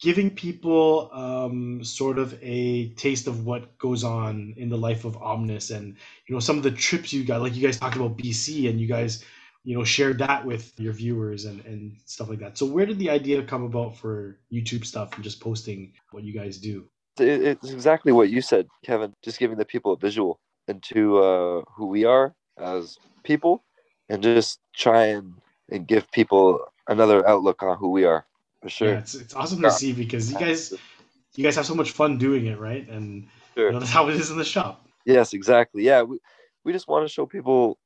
[SPEAKER 2] giving people um, sort of a taste of what goes on in the life of Omnes and you know some of the trips you got like you guys talked about BC and you guys you know shared that with your viewers and and stuff like that. So where did the idea come about for YouTube stuff and just posting what you guys do?
[SPEAKER 7] It's exactly what you said, Kevin. Just giving the people a visual into uh, who we are as people, and just try and, and give people another outlook on who we are. For sure.
[SPEAKER 2] Yeah, it's it's awesome to see because you guys you guys have so much fun doing it, right? And
[SPEAKER 7] Sure.
[SPEAKER 2] you know, that's how it is in the shop.
[SPEAKER 7] Yes, exactly. Yeah, we, we just want to show people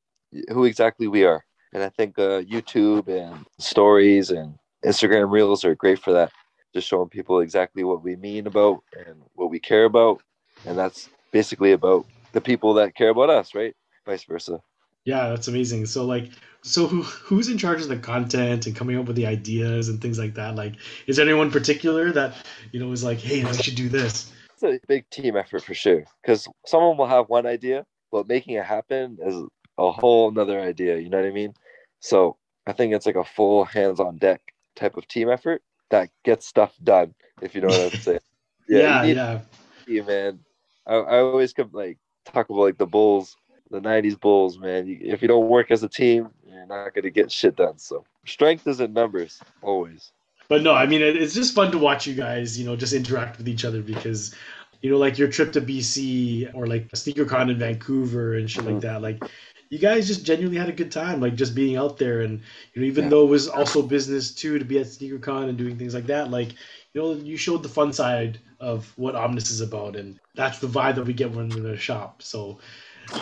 [SPEAKER 7] who exactly we are. And I think uh, YouTube and stories and Instagram reels are great for that. Just showing people exactly what we mean about and what we care about. And that's basically about the people that care about us, right? Vice versa.
[SPEAKER 2] Yeah, that's amazing. So like so who who's in charge of the content and coming up with the ideas and things like that? Like is there anyone particular that, you know, is like, hey, we should do this?
[SPEAKER 7] It's a big team effort for sure. Because someone will have one idea, but making it happen is a whole nother idea. You know what I mean? So I think it's like a full hands on deck type of team effort that gets stuff done, if you know what I'm saying.
[SPEAKER 2] Yeah,
[SPEAKER 7] you
[SPEAKER 2] yeah.
[SPEAKER 7] a team, man. I, I always come like talk about like the Bulls, the 90s Bulls, man. If you don't work as a team, you're not going to get shit done. So strength is in numbers, always.
[SPEAKER 2] But no, I mean it's just fun to watch you guys, you know, just interact with each other because you know, like your trip to BC or like SneakerCon in Vancouver and shit like mm-hmm. that, like you guys just genuinely had a good time, like just being out there and you know, even
[SPEAKER 7] Yeah.
[SPEAKER 2] though it was also business too to be at SneakerCon and doing things like that, like you know, you showed the fun side of what Omnes is about, and that's the vibe that we get when we're in the shop. So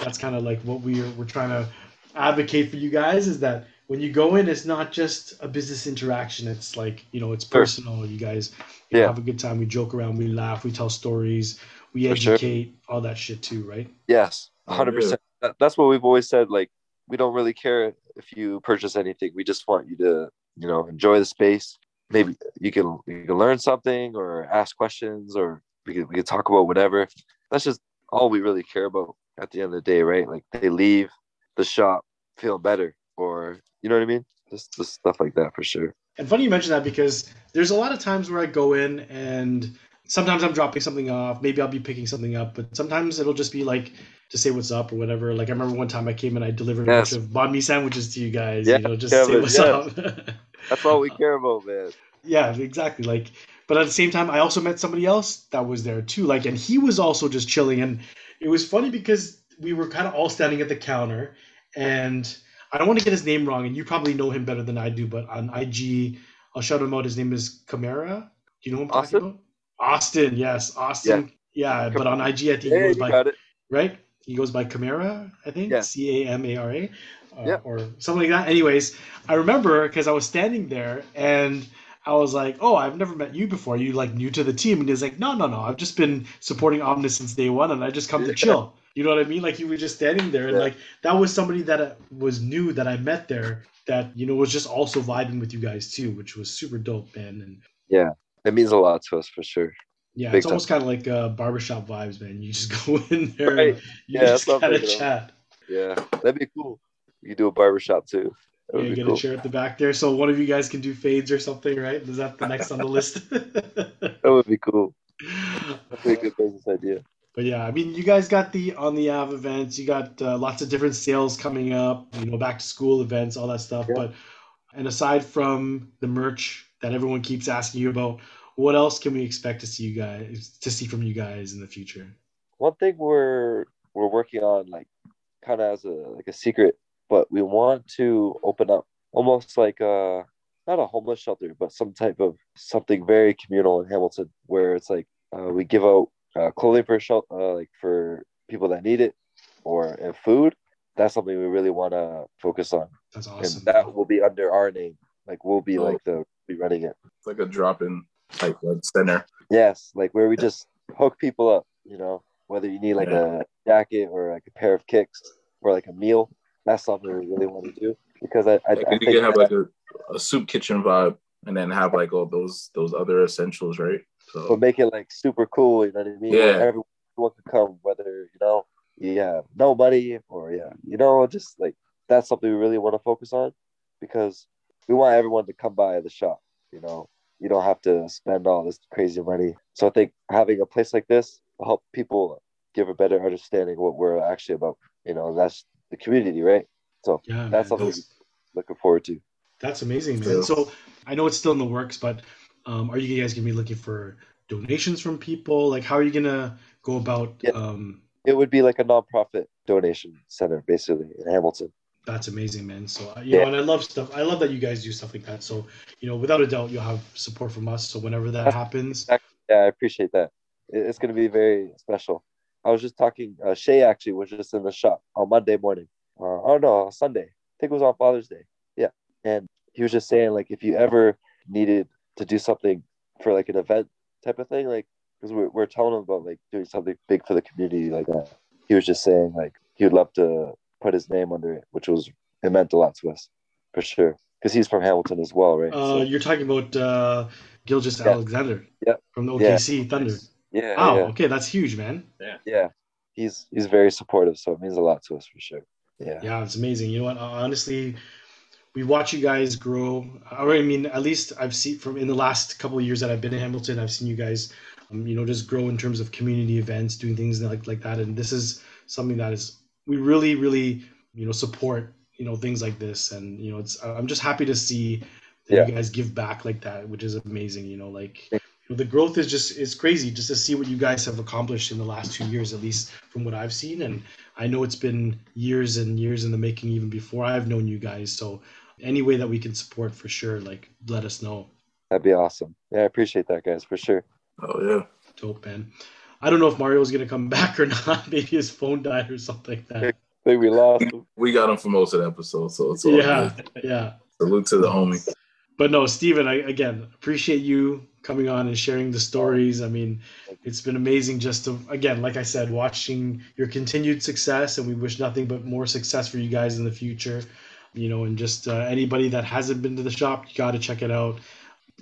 [SPEAKER 2] that's kind of like what we're we're trying to advocate for you guys is that when you go in, it's not just a business interaction. It's like you know, it's
[SPEAKER 7] Sure.
[SPEAKER 2] personal. You guys you know,
[SPEAKER 7] Yeah.
[SPEAKER 2] have a good time. We joke around, we laugh, we tell stories, we
[SPEAKER 7] For sure.
[SPEAKER 2] educate, all that shit too, right?
[SPEAKER 7] Yes,
[SPEAKER 4] Oh,
[SPEAKER 7] 100%. That, that's what we've always said. Like, we don't really care if you purchase anything. We just want you to, you know, enjoy the space. Maybe you can you can learn something or ask questions or we can, we can talk about whatever. That's just all we really care about at the end of the day, right? Like they leave the shop feel better or you know what I mean? Just, just stuff like that for sure.
[SPEAKER 2] And funny you mention that because there's a lot of times where I go in and sometimes I'm dropping something off. Maybe I'll be picking something up, but sometimes it'll just be like to say what's up or whatever. Like I remember one time I came and I delivered
[SPEAKER 7] Yes.
[SPEAKER 2] a bunch of banh mi sandwiches to you guys.
[SPEAKER 7] Yeah,
[SPEAKER 2] you know, just to say what's
[SPEAKER 7] yeah.
[SPEAKER 2] up.
[SPEAKER 7] That's all we care about, man.
[SPEAKER 2] yeah, exactly. Like, but at the same time, I also met somebody else that was there too. Like, and he was also just chilling. And it was funny because we were kind of all standing at the counter, and I don't want to get his name wrong, and you probably know him better than I do. But on IG, I'll shout him out. His name is Camara. Do you know who I'm talking
[SPEAKER 7] Austin?
[SPEAKER 2] about? Austin, yes, Austin. Yeah, yeah but on IG, I think he goes by right? He goes by Camara, I think.
[SPEAKER 7] Yeah.
[SPEAKER 2] C A M A R A. uh,
[SPEAKER 7] Yeah.
[SPEAKER 2] Or something like that. Anyways, I remember because I was standing there and I was like, oh, I've never met you before. You like new to the team? And he's like, no, no, no. I've just been supporting Omnes since day one and I just come to chill. You know what I mean? Like you were just standing there and
[SPEAKER 7] Yeah.
[SPEAKER 2] like that was somebody that uh, was new that I met there that, you know, was just also vibing with you guys too, which was super dope, man. And
[SPEAKER 7] Yeah, it means a lot to us for sure.
[SPEAKER 2] yeah,
[SPEAKER 7] Big
[SPEAKER 2] it's
[SPEAKER 7] time.
[SPEAKER 2] almost kind of like uh, barbershop vibes, man. You just go in there
[SPEAKER 7] Right.
[SPEAKER 2] and you
[SPEAKER 7] Yeah,
[SPEAKER 2] just kind of chat.
[SPEAKER 7] Yeah, that'd be cool. You do a barbershop too.
[SPEAKER 2] Yeah, you get
[SPEAKER 7] cool.
[SPEAKER 2] a chair at the back there, so one of you guys can do fades or something, right? Is that the next on the list?
[SPEAKER 7] That would be cool. That'd be a good business idea.
[SPEAKER 2] but yeah, I mean, you guys got the on the Av events. You got uh, lots of different sales coming up. You know, back to school events, all that stuff.
[SPEAKER 7] Yeah.
[SPEAKER 2] But and aside from the merch that everyone keeps asking you about, what else can we expect to see you guys to see from you guys in the future?
[SPEAKER 7] One thing we're we're working on, like, kind of as a like a secret, but we want to open up almost like a not a homeless shelter, but some type of something very communal in Hamilton, where it's like uh, we give out uh, clothing for shelter, uh, like for people that need it, or and food. That's something we really want to focus on,
[SPEAKER 2] That's awesome.
[SPEAKER 7] and that will be under our name. Like we'll be
[SPEAKER 4] Oh.
[SPEAKER 7] like the be running it.
[SPEAKER 4] It's like a drop in type like center.
[SPEAKER 7] Yes, like where we just hook people up, you know, whether you need like a jacket or like a pair of kicks or like a meal. That's something we really want to do because I, I,
[SPEAKER 4] Like
[SPEAKER 7] I
[SPEAKER 4] you
[SPEAKER 7] think
[SPEAKER 4] can have like a, a soup kitchen vibe and then have like all those those other essentials, right? So
[SPEAKER 7] make it like super cool. You know what I mean?
[SPEAKER 4] Yeah.
[SPEAKER 7] Where Everyone, everyone can come, whether you know you have no money or yeah, you know, just like that's something we really want to focus on because we want everyone to come by the shop. You know, you don't have to spend all this crazy money. So I think having a place like this will help people give a better understanding of what we're actually about. You know, that's the community, right? So
[SPEAKER 2] yeah,
[SPEAKER 7] that's
[SPEAKER 2] man,
[SPEAKER 7] something
[SPEAKER 2] that's-
[SPEAKER 7] looking forward to.
[SPEAKER 2] That's amazing, man.
[SPEAKER 4] Yeah.
[SPEAKER 2] So I know it's still in the works, but um, are you guys gonna be looking for donations from people? Like, how are you gonna go about?
[SPEAKER 7] Yeah.
[SPEAKER 2] Um,
[SPEAKER 7] It would be like a nonprofit donation center, basically in Hamilton.
[SPEAKER 2] that's amazing, man. So uh, you know, and I love stuff. I love that you guys do stuff like that. So you know, without a doubt, you'll have support from us. So whenever that happens,
[SPEAKER 7] Yeah, I appreciate that. It's going to be very special. I was just talking. Uh, Shai actually was just in the shop on Monday morning. Uh, oh no, Sunday. I think it was on Father's Day. Yeah, and he was just saying like if you ever needed to do something for like an event type of thing, like because we're we're telling him about like doing something big for the community like that. He was just saying like he would love to put his name under it, which was it meant a lot to us for sure. Because he's from Hamilton as well, right?
[SPEAKER 2] uh,
[SPEAKER 7] So,
[SPEAKER 2] you're talking about uh, Gilgeous
[SPEAKER 7] Yeah.
[SPEAKER 2] Alexander
[SPEAKER 7] Yeah.
[SPEAKER 2] from the
[SPEAKER 7] Yeah.
[SPEAKER 2] OKC Thunder.
[SPEAKER 7] Yeah,
[SPEAKER 2] Wow,
[SPEAKER 7] yeah.
[SPEAKER 2] okay, that's huge, man.
[SPEAKER 7] yeah Yeah. he's he's very supportive so it means a lot to us for sure yeah
[SPEAKER 2] Yeah, it's amazing. You know what? Uh, honestly, we watch you guys grow. Or I mean, at least I've seen from in the last couple of years that I've been in Hamilton, I've seen you guys, um, you know, just grow in terms of community events, doing things like like that. And this is something that is we really, really, you know, support. You know, things like this, and you know, it's. I'm just happy to see that
[SPEAKER 7] Yeah.
[SPEAKER 2] you guys give back like that, which is amazing. You know, like
[SPEAKER 7] Thank
[SPEAKER 2] you know, the growth is just is crazy just to see what you guys have accomplished in the last two years, at least from what I've seen. And I know it's been years and years in the making, even before I've known you guys. So any way that we can support for sure, like let us know.
[SPEAKER 7] that'd be awesome yeah i appreciate that guys for sure
[SPEAKER 4] Oh yeah.
[SPEAKER 2] Dope, man. I don't know if Mario's gonna come back or not. Maybe his phone died or something like that.
[SPEAKER 7] i think we lost him
[SPEAKER 4] We got him for most of the episode, so it's all
[SPEAKER 2] Yeah,
[SPEAKER 4] good.
[SPEAKER 2] yeah.
[SPEAKER 4] Salute to the homie.
[SPEAKER 2] But no, Steven, I again appreciate you coming on and sharing the stories. I mean, it's been amazing just to again, like I said, watching your continued success, and we wish nothing but more success for you guys in the future. You know, and just uh, anybody that hasn't been to the shop, you got to check it out.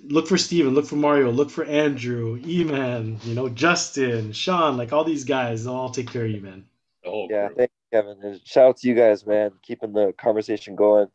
[SPEAKER 2] Look for Steven, look for Mario, look for Andrew, E-Man, you know, Justin, Sean, like all these guys, they'll all take care of you, man.
[SPEAKER 1] The
[SPEAKER 7] yeah
[SPEAKER 1] crew.
[SPEAKER 7] thank you kevin and shout out to you guys man keeping the conversation going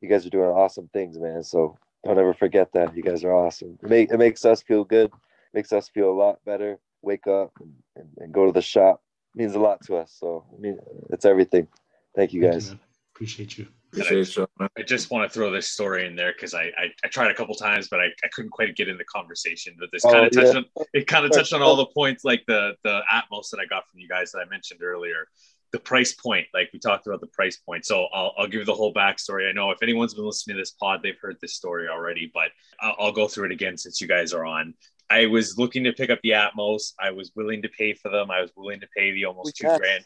[SPEAKER 7] you guys are doing awesome things man so don't ever forget that you guys are awesome it, make, it makes us feel good makes us feel a lot better wake up and, and, and go to the shop means a lot to us so i mean it's everything thank you
[SPEAKER 2] Thank
[SPEAKER 7] guys
[SPEAKER 2] man. Appreciate you.
[SPEAKER 4] Appreciate you, man.
[SPEAKER 1] I just want to throw this story in there because I, I I tried a couple times, but I, I couldn't quite get in the conversation. But this
[SPEAKER 7] Oh,
[SPEAKER 1] kind of touched
[SPEAKER 7] yeah.
[SPEAKER 1] on it kind of touched on all the points like the the Atmos that I got from you guys that I mentioned earlier. The price point, like we talked about the price point. So I'll, I'll give you the whole backstory. I know if anyone's been listening to this pod, they've heard this story already, but I'll, I'll go through it again since you guys are on. I was looking to pick up the Atmos. I was willing to pay for them. I was willing to pay the almost two
[SPEAKER 7] Yes.
[SPEAKER 1] grand,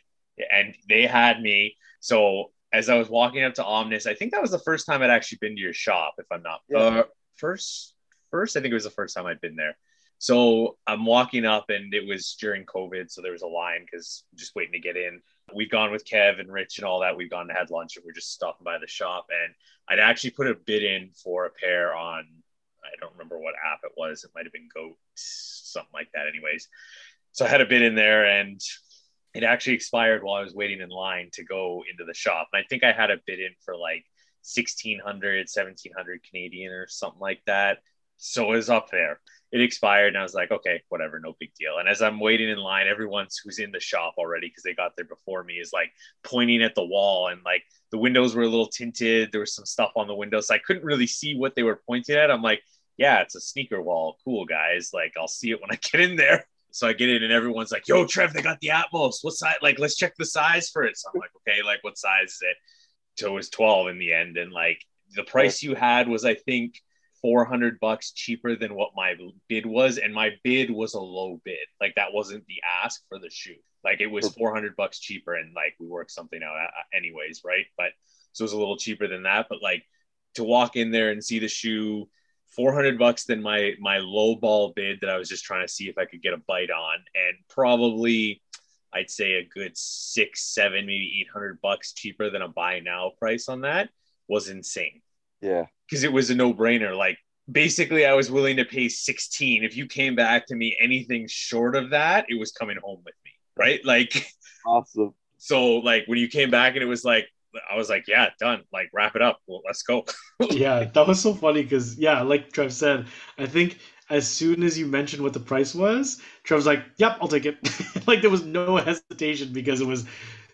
[SPEAKER 1] and they had me. So as I was walking up to Omnes, I think that was the first time I'd actually been to your shop, if I'm not
[SPEAKER 7] Yeah.
[SPEAKER 1] uh, first. First, I think it was the first time I'd been there. So I'm walking up, and it was during COVID, so there was a line because just waiting to get in. We've gone with Kev and Rich and all that. We've gone and had lunch, and we're just stopping by the shop. And I'd actually put a bid in for a pair on. I don't remember what app it was. It might have been Goat, something like that. Anyways, so I had a bid in there, and it actually expired while I was waiting in line to go into the shop. And I think I had a bid in for like 1600, 1700 Canadian or something like that. So it was up there. It expired, and I was like, okay, whatever, no big deal. And as I'm waiting in line, everyone's who's in the shop already because they got there before me is like pointing at the wall, and like the windows were a little tinted. There was some stuff on the windows, so I couldn't really see what they were pointing at. I'm like, yeah, it's a sneaker wall. Cool, guys. Like, I'll see it when I get in there. So I get in and everyone's like, yo, Trev, they got the Atmos. What size? Like, let's check the size for it. So I'm like, okay, like, what size is it? So it was 12 in the end. And like, the price you had was, I think, 400 bucks cheaper than what my bid was. And my bid was a low bid. Like, that wasn't the ask for the shoe. Like, it was 400 bucks cheaper. And like, we worked something out uh, anyways, right? But so it was a little cheaper than that. But like, to walk in there and see the shoe 400 bucks than my my low ball bid that I was just trying to see if I could get a bite on and probably I'd say a good six seven maybe 800 bucks cheaper than a buy now price on that was insane
[SPEAKER 7] yeah.
[SPEAKER 1] Because it was a no brainer like basically I was willing to pay 16 if you came back to me anything short of that it was coming home with me right? Like
[SPEAKER 7] awesome.
[SPEAKER 1] So like when you came back and it was like I was like yeah done. Like wrap it up. Well, let's go.
[SPEAKER 2] Yeah, that was so funny because yeah, like Trev said, I think as soon as you mentioned what the price was, Trev's like, "Yep, I'll take it." like there was no hesitation because it was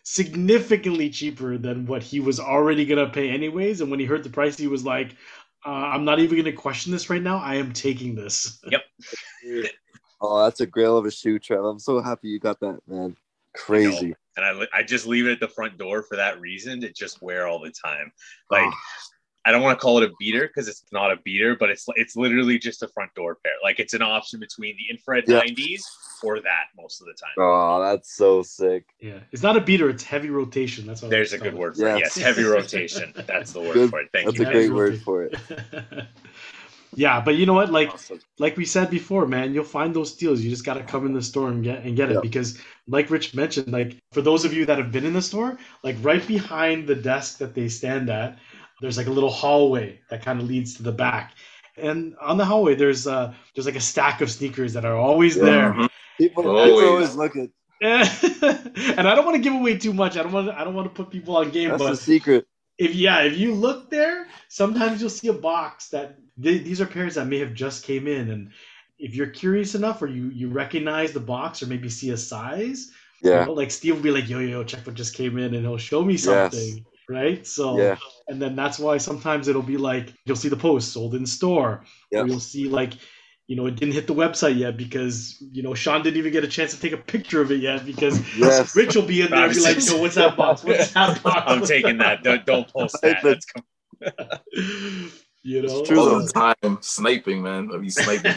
[SPEAKER 2] significantly cheaper than what he was already gonna pay anyways. And when he heard the price, he was like, uh, "I'm not even gonna question this right now. I am taking this." Yep.
[SPEAKER 7] oh, that's a grail of a shoe, Trev. I'm so happy you got that, man. Crazy.
[SPEAKER 1] and I, I just leave it at the front door for that reason to just wear all the time. Like I don't want to call it a beater because it's not a beater, but it's it's literally just a front door pair. Like it's an option between the infrared
[SPEAKER 7] Yeah.
[SPEAKER 1] 90s or that most of the time.
[SPEAKER 7] Oh, that's so sick.
[SPEAKER 2] Yeah, it's not a beater; it's heavy rotation. That's what
[SPEAKER 1] There's a good word for it.
[SPEAKER 7] Yes.
[SPEAKER 1] Yes, heavy rotation. That's the word
[SPEAKER 7] Good.
[SPEAKER 1] for it. Thank
[SPEAKER 7] That's
[SPEAKER 1] you.
[SPEAKER 7] a great word for it.
[SPEAKER 2] yeah, but you know what? Like,
[SPEAKER 7] Awesome.
[SPEAKER 2] like we said before, man, you'll find those deals. You just got to come in the store and get and get it because, like Rich mentioned, like for those of you that have been in the store, like right behind the desk that they stand at, there's like a little hallway that kind of leads to the back. And on the hallway, there's uh there's like a stack of sneakers that are always there.
[SPEAKER 4] Mhm.
[SPEAKER 7] People, people
[SPEAKER 4] Always.
[SPEAKER 7] always look at
[SPEAKER 2] and I don't want to give away too much. I don't want. I don't want to put people on game.
[SPEAKER 7] that's
[SPEAKER 2] but
[SPEAKER 7] the secret.
[SPEAKER 2] if yeah, if you look there, sometimes you'll see a box that th- these are pairs that may have just came in, and if you're curious enough, or you you recognize the box, or maybe see a size, you
[SPEAKER 7] Yeah.
[SPEAKER 2] know, like Steve will be like, "Yo, yo, yo, check what just came in," and he'll show me something, right? So,
[SPEAKER 7] Yeah.
[SPEAKER 2] and then that's why sometimes it'll be like you'll see the post sold in store,
[SPEAKER 7] Yep.
[SPEAKER 2] or you'll see like. You know, it didn't hit the website yet because you know Sean didn't even get a chance to take a picture of it yet because
[SPEAKER 7] Yes.
[SPEAKER 2] Rich will be in there and be like, "Yo, what's that box? What's that box?"
[SPEAKER 1] I'm taking that. Don't, don't post that. That's com-
[SPEAKER 2] you know,
[SPEAKER 7] It's true,
[SPEAKER 4] All the time sniping, man. I be sniping.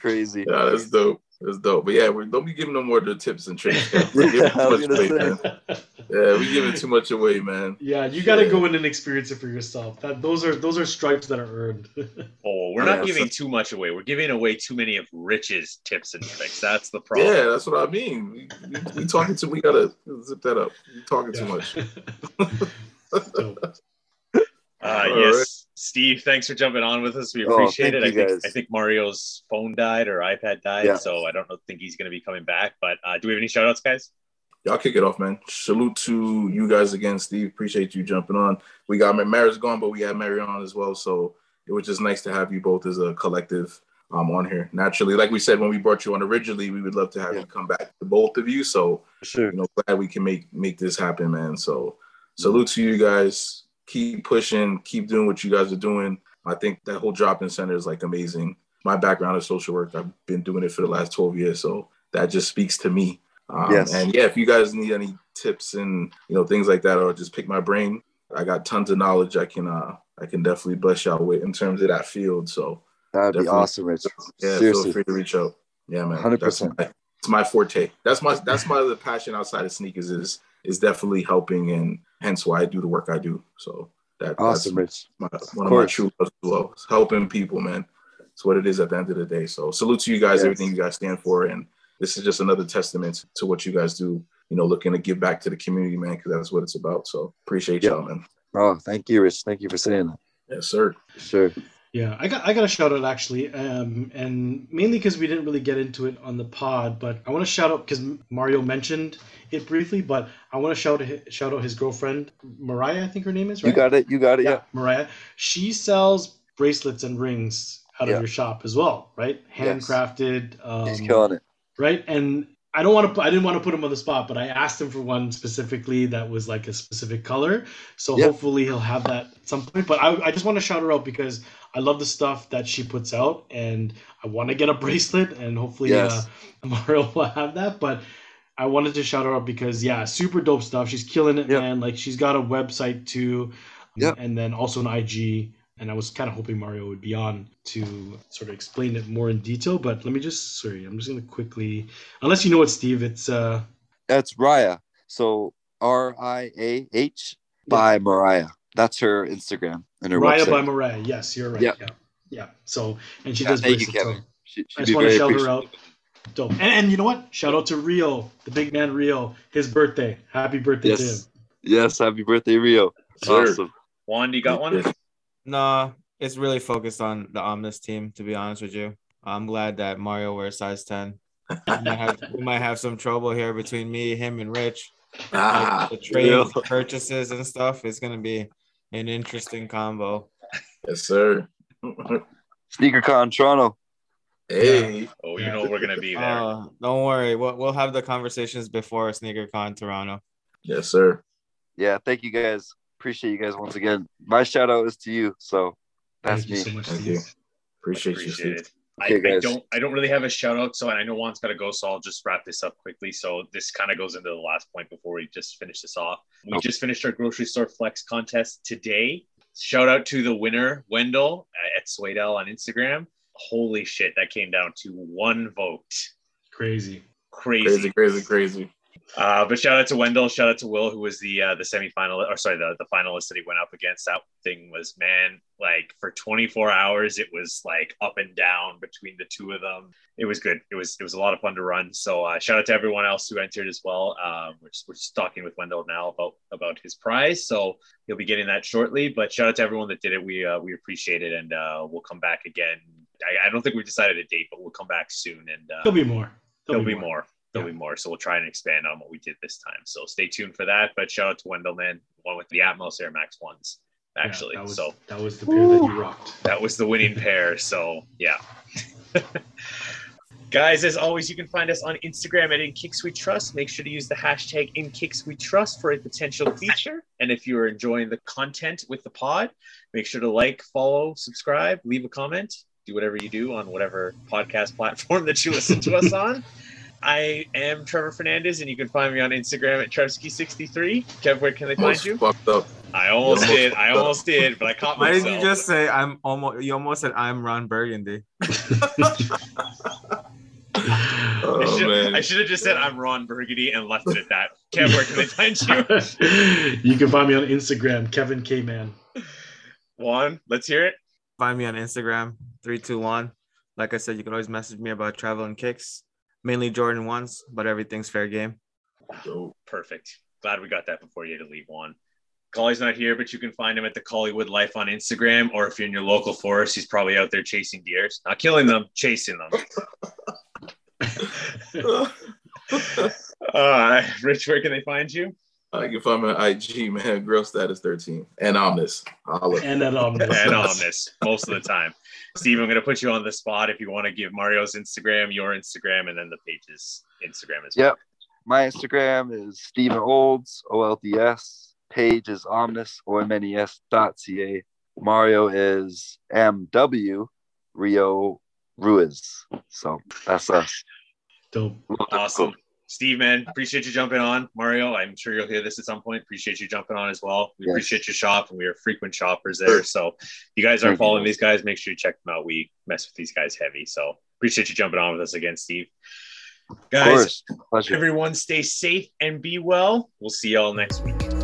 [SPEAKER 7] Crazy.
[SPEAKER 4] Yeah, that's dope. That's dope. But yeah, we don't be giving no more of the tips and tricks. man. We're
[SPEAKER 7] Yeah,
[SPEAKER 4] giving too much away, man. Yeah, we giving too much away, man.
[SPEAKER 2] yeah, you got to go in and experience it for yourself. That those are those are stripes that are earned.
[SPEAKER 1] oh, we're
[SPEAKER 4] Yeah,
[SPEAKER 1] not giving
[SPEAKER 4] so-
[SPEAKER 1] too much away. We're giving away too many of Rich's tips and tricks. That's the problem.
[SPEAKER 4] Yeah, that's what I mean. We, we, we talking to. We gotta zip that up. We talking too much.
[SPEAKER 1] Uh,
[SPEAKER 4] All
[SPEAKER 1] yes,
[SPEAKER 4] right.
[SPEAKER 1] Steve, thanks for jumping on with us. We
[SPEAKER 7] Oh,
[SPEAKER 1] appreciate
[SPEAKER 7] thank
[SPEAKER 1] it. I think
[SPEAKER 7] guys.
[SPEAKER 1] I think Mario's phone died or iPad died,
[SPEAKER 7] Yeah.
[SPEAKER 1] so I don't know, think he's going to be coming back. But uh, do we have any shout outs, guys?
[SPEAKER 4] Y'all kick it off, man. Salute to you guys again, Steve. Appreciate you jumping on. We got Mary's gone, but we had Mary on as well. So it was just nice to have you both as a collective um, on here. Naturally, like we said when we brought you on originally, we would love to have
[SPEAKER 7] Yeah.
[SPEAKER 4] you come back to both of you. So
[SPEAKER 7] Sure.
[SPEAKER 4] you know, glad we can make make this happen, man. So salute to you guys. Keep pushing, keep doing what you guys are doing. I think that whole drop-in center is like amazing. My background is social work. I've been doing it for the last 12 years, so that just speaks to me. Um,
[SPEAKER 7] Yes.
[SPEAKER 4] And yeah, if you guys need any tips and you know things like that, or just pick my brain, I got tons of knowledge I can uh I can definitely bless y'all with in terms of that field. So
[SPEAKER 7] That'd be awesome, Rich.
[SPEAKER 4] yeah, feel free to reach out. Yeah, man.
[SPEAKER 7] 100%.
[SPEAKER 4] That's my, it's my forte. That's my that's my other passion outside of sneakers is is definitely helping and hence why I do the work I do. So that
[SPEAKER 7] Awesome,
[SPEAKER 4] that's my, one of my true loves as well. It's helping people, man. It's what it is at the end of the day. So salute to you guys,
[SPEAKER 7] Yes.
[SPEAKER 4] everything you guys stand for. And this is just another testament to what you guys do, you know, looking to give back to the community, man, because that's what it's about. So appreciate
[SPEAKER 7] Yep.
[SPEAKER 4] y'all, man.
[SPEAKER 7] Oh, thank you, Rich. Thank you for saying that.
[SPEAKER 4] Yes, sir.
[SPEAKER 7] Sure.
[SPEAKER 2] Yeah, I got I got a shout out actually, um, and mainly because we didn't really get into it on the pod, but I want to shout out because Mario mentioned it briefly, but I want to shout shout out his girlfriend Mariah, I think her name is. Right?
[SPEAKER 7] You got it. You got it. Yeah.
[SPEAKER 2] Mariah. She sells bracelets and rings out
[SPEAKER 7] Yeah.
[SPEAKER 2] of your shop as well, right?
[SPEAKER 7] Yes.
[SPEAKER 2] Handcrafted. Um,
[SPEAKER 7] He's killing it.
[SPEAKER 2] right? And I don't want to. I didn't want to put him on the spot, but I asked him for one specifically that was like a specific color. So
[SPEAKER 7] Yeah.
[SPEAKER 2] hopefully he'll have that at some point. But I, I just want to shout her out because I love the stuff that she puts out, and I want to get a bracelet, and hopefully
[SPEAKER 7] Yes.
[SPEAKER 2] uh, Mario will have that. But I wanted to shout her out because yeah, super dope stuff. She's killing it,
[SPEAKER 7] Yep.
[SPEAKER 2] man. Like she's got a website too,
[SPEAKER 7] Yep.
[SPEAKER 2] and then also an IG. And I was kind of hoping Mario would be on to sort of explain it more in detail. But let me just sorry, I'm just gonna quickly unless you know it, Steve. It's uh
[SPEAKER 7] That's Riah. So R I A H by Mariah. That's her Instagram and her
[SPEAKER 2] Riah
[SPEAKER 7] website.
[SPEAKER 2] by Mariah. Yes, you're right.
[SPEAKER 7] Yeah.
[SPEAKER 2] Yeah, yeah. So and she
[SPEAKER 7] Yeah,
[SPEAKER 2] does.
[SPEAKER 7] thank you,
[SPEAKER 2] bracelets, so
[SPEAKER 7] Kevin. She,
[SPEAKER 2] I just want to shout her out. Dope. And, and you know what? Shout out to Rio, the big man Rio. His birthday. Happy birthday to him.
[SPEAKER 7] Yes. Yes. Happy birthday, Rio.
[SPEAKER 4] Sir.
[SPEAKER 7] Awesome.
[SPEAKER 1] Juan, you got one?
[SPEAKER 6] Nah, it's really focused on the Omnes team, to be honest with you. I'm glad that Mario wears size 10. We might have, we might have some trouble here between me, him, and Rich.
[SPEAKER 4] Ah,
[SPEAKER 6] Like, the trade purchases and stuff is going to be an interesting combo.
[SPEAKER 4] yes, sir.
[SPEAKER 7] SneakerCon Toronto.
[SPEAKER 4] Hey,
[SPEAKER 1] Oh, you know we're gonna be there.
[SPEAKER 6] Uh, don't worry. We'll, we'll have the conversations before SneakerCon Toronto.
[SPEAKER 4] yes, sir.
[SPEAKER 7] Yeah, thank you guys. Appreciate you guys once again. My shout out is to you. So that's
[SPEAKER 2] Thank you
[SPEAKER 7] me.
[SPEAKER 2] so much,
[SPEAKER 4] Thank you. Appreciate, you.
[SPEAKER 1] Appreciate
[SPEAKER 4] Steve.
[SPEAKER 1] it. I,
[SPEAKER 7] Okay,
[SPEAKER 1] I
[SPEAKER 7] guys.
[SPEAKER 1] don't I don't really have a shout out, so I know Juan's got to go, so I'll just wrap this up quickly. So this kind of goes into the last point before we just finish this off. We
[SPEAKER 7] Okay.
[SPEAKER 1] just finished our grocery store flex contest today. Shout out to the winner, Wendell at Swadell on Instagram. Holy shit, that came down to one vote.
[SPEAKER 2] Crazy.
[SPEAKER 1] Crazy.
[SPEAKER 4] Crazy, crazy, crazy.
[SPEAKER 1] Uh, but shout out to Wendell, shout out to Will, who was the uh, the semifinalist, or sorry, the, the finalist that he went up against. That thing was man, like for 24 hours, it was like up and down between the two of them. It was good. It was it was a lot of fun to run. So uh, shout out to everyone else who entered as well. Um, we're just, we're just talking with Wendell now about about his prize, so he'll be getting that shortly. But shout out to everyone that did it. We uh, we appreciate it, and uh, we'll come back again. I, I don't think we've decided a date, but we'll come back soon, and uh,
[SPEAKER 2] There'll be more.
[SPEAKER 1] there'll be more. There'll
[SPEAKER 2] Yeah.
[SPEAKER 1] be more. So we'll try and expand on what we did this time. So stay tuned for that. But shout out to Wendell, man, one with the Atmos Air Max ones,
[SPEAKER 2] Yeah,
[SPEAKER 1] actually.
[SPEAKER 2] that was,
[SPEAKER 1] so
[SPEAKER 2] that was the pair that you rocked.
[SPEAKER 1] that was the winning pair. So yeah. Guys, as always, you can find us on Instagram at In Kix We Trust. Make sure to use the hashtag In Kix We Trust for a potential feature. And if you are enjoying the content with the pod, make sure to like, follow, subscribe, leave a comment, do whatever you do on whatever podcast platform that you listen to us on. I am Trevor Fernandez, and you can find me on Instagram at Trevski63. Kev, where can they find
[SPEAKER 4] Almost
[SPEAKER 1] you?
[SPEAKER 4] fucked up.
[SPEAKER 1] I almost
[SPEAKER 4] almost
[SPEAKER 1] did. I almost did, but I caught
[SPEAKER 6] Why
[SPEAKER 1] myself.
[SPEAKER 6] Why did you just say I'm almost? You almost said I'm Ron Burgundy.
[SPEAKER 1] I
[SPEAKER 4] Oh
[SPEAKER 1] should,
[SPEAKER 4] man.
[SPEAKER 1] I should have just said I'm Ron Burgundy and left it at that. Kev, where can they find you?
[SPEAKER 2] you can find me on Instagram, Kevin K Man.
[SPEAKER 1] Juan, let's hear it.
[SPEAKER 6] Find me on Instagram three two one. Like I said, you can always message me about travel and kicks, mainly Jordan ones, but everything's fair game.
[SPEAKER 4] Dope.
[SPEAKER 1] Perfect. Glad we got that before you had to leave one. Collie's not here, but you can find him at the Collywood Life on Instagram, or if you're in your local forest, he's probably out there chasing deers, not killing them, chasing them. Uh, Rich, where can they find you?
[SPEAKER 4] Uh, you can find me on IG, man. Grail status 13. And Omnes.
[SPEAKER 2] And at Omnes.
[SPEAKER 1] and Omnes most of the time. Steve, I'm going to put you on the spot if you want to give Mario's Instagram, your Instagram, and then the page's Instagram as well.
[SPEAKER 7] Yep. My Instagram is Stephen Olds, O L D S. Page is Omnes, O M N E S dot C A. Mario is M W Rio Ruiz. So that's us.
[SPEAKER 2] Dope.
[SPEAKER 1] Awesome. Steve, man, appreciate you jumping on. Mario, I'm sure you'll hear this at some point. Appreciate you jumping on as well. We
[SPEAKER 7] Yes.
[SPEAKER 1] appreciate your shop, and we are frequent shoppers there. So, if you guys aren't following these guys, make sure you check them out. We mess with these guys heavy. So, appreciate you jumping on with us again, Steve. Guys, everyone stay safe and be well. We'll see y'all next week.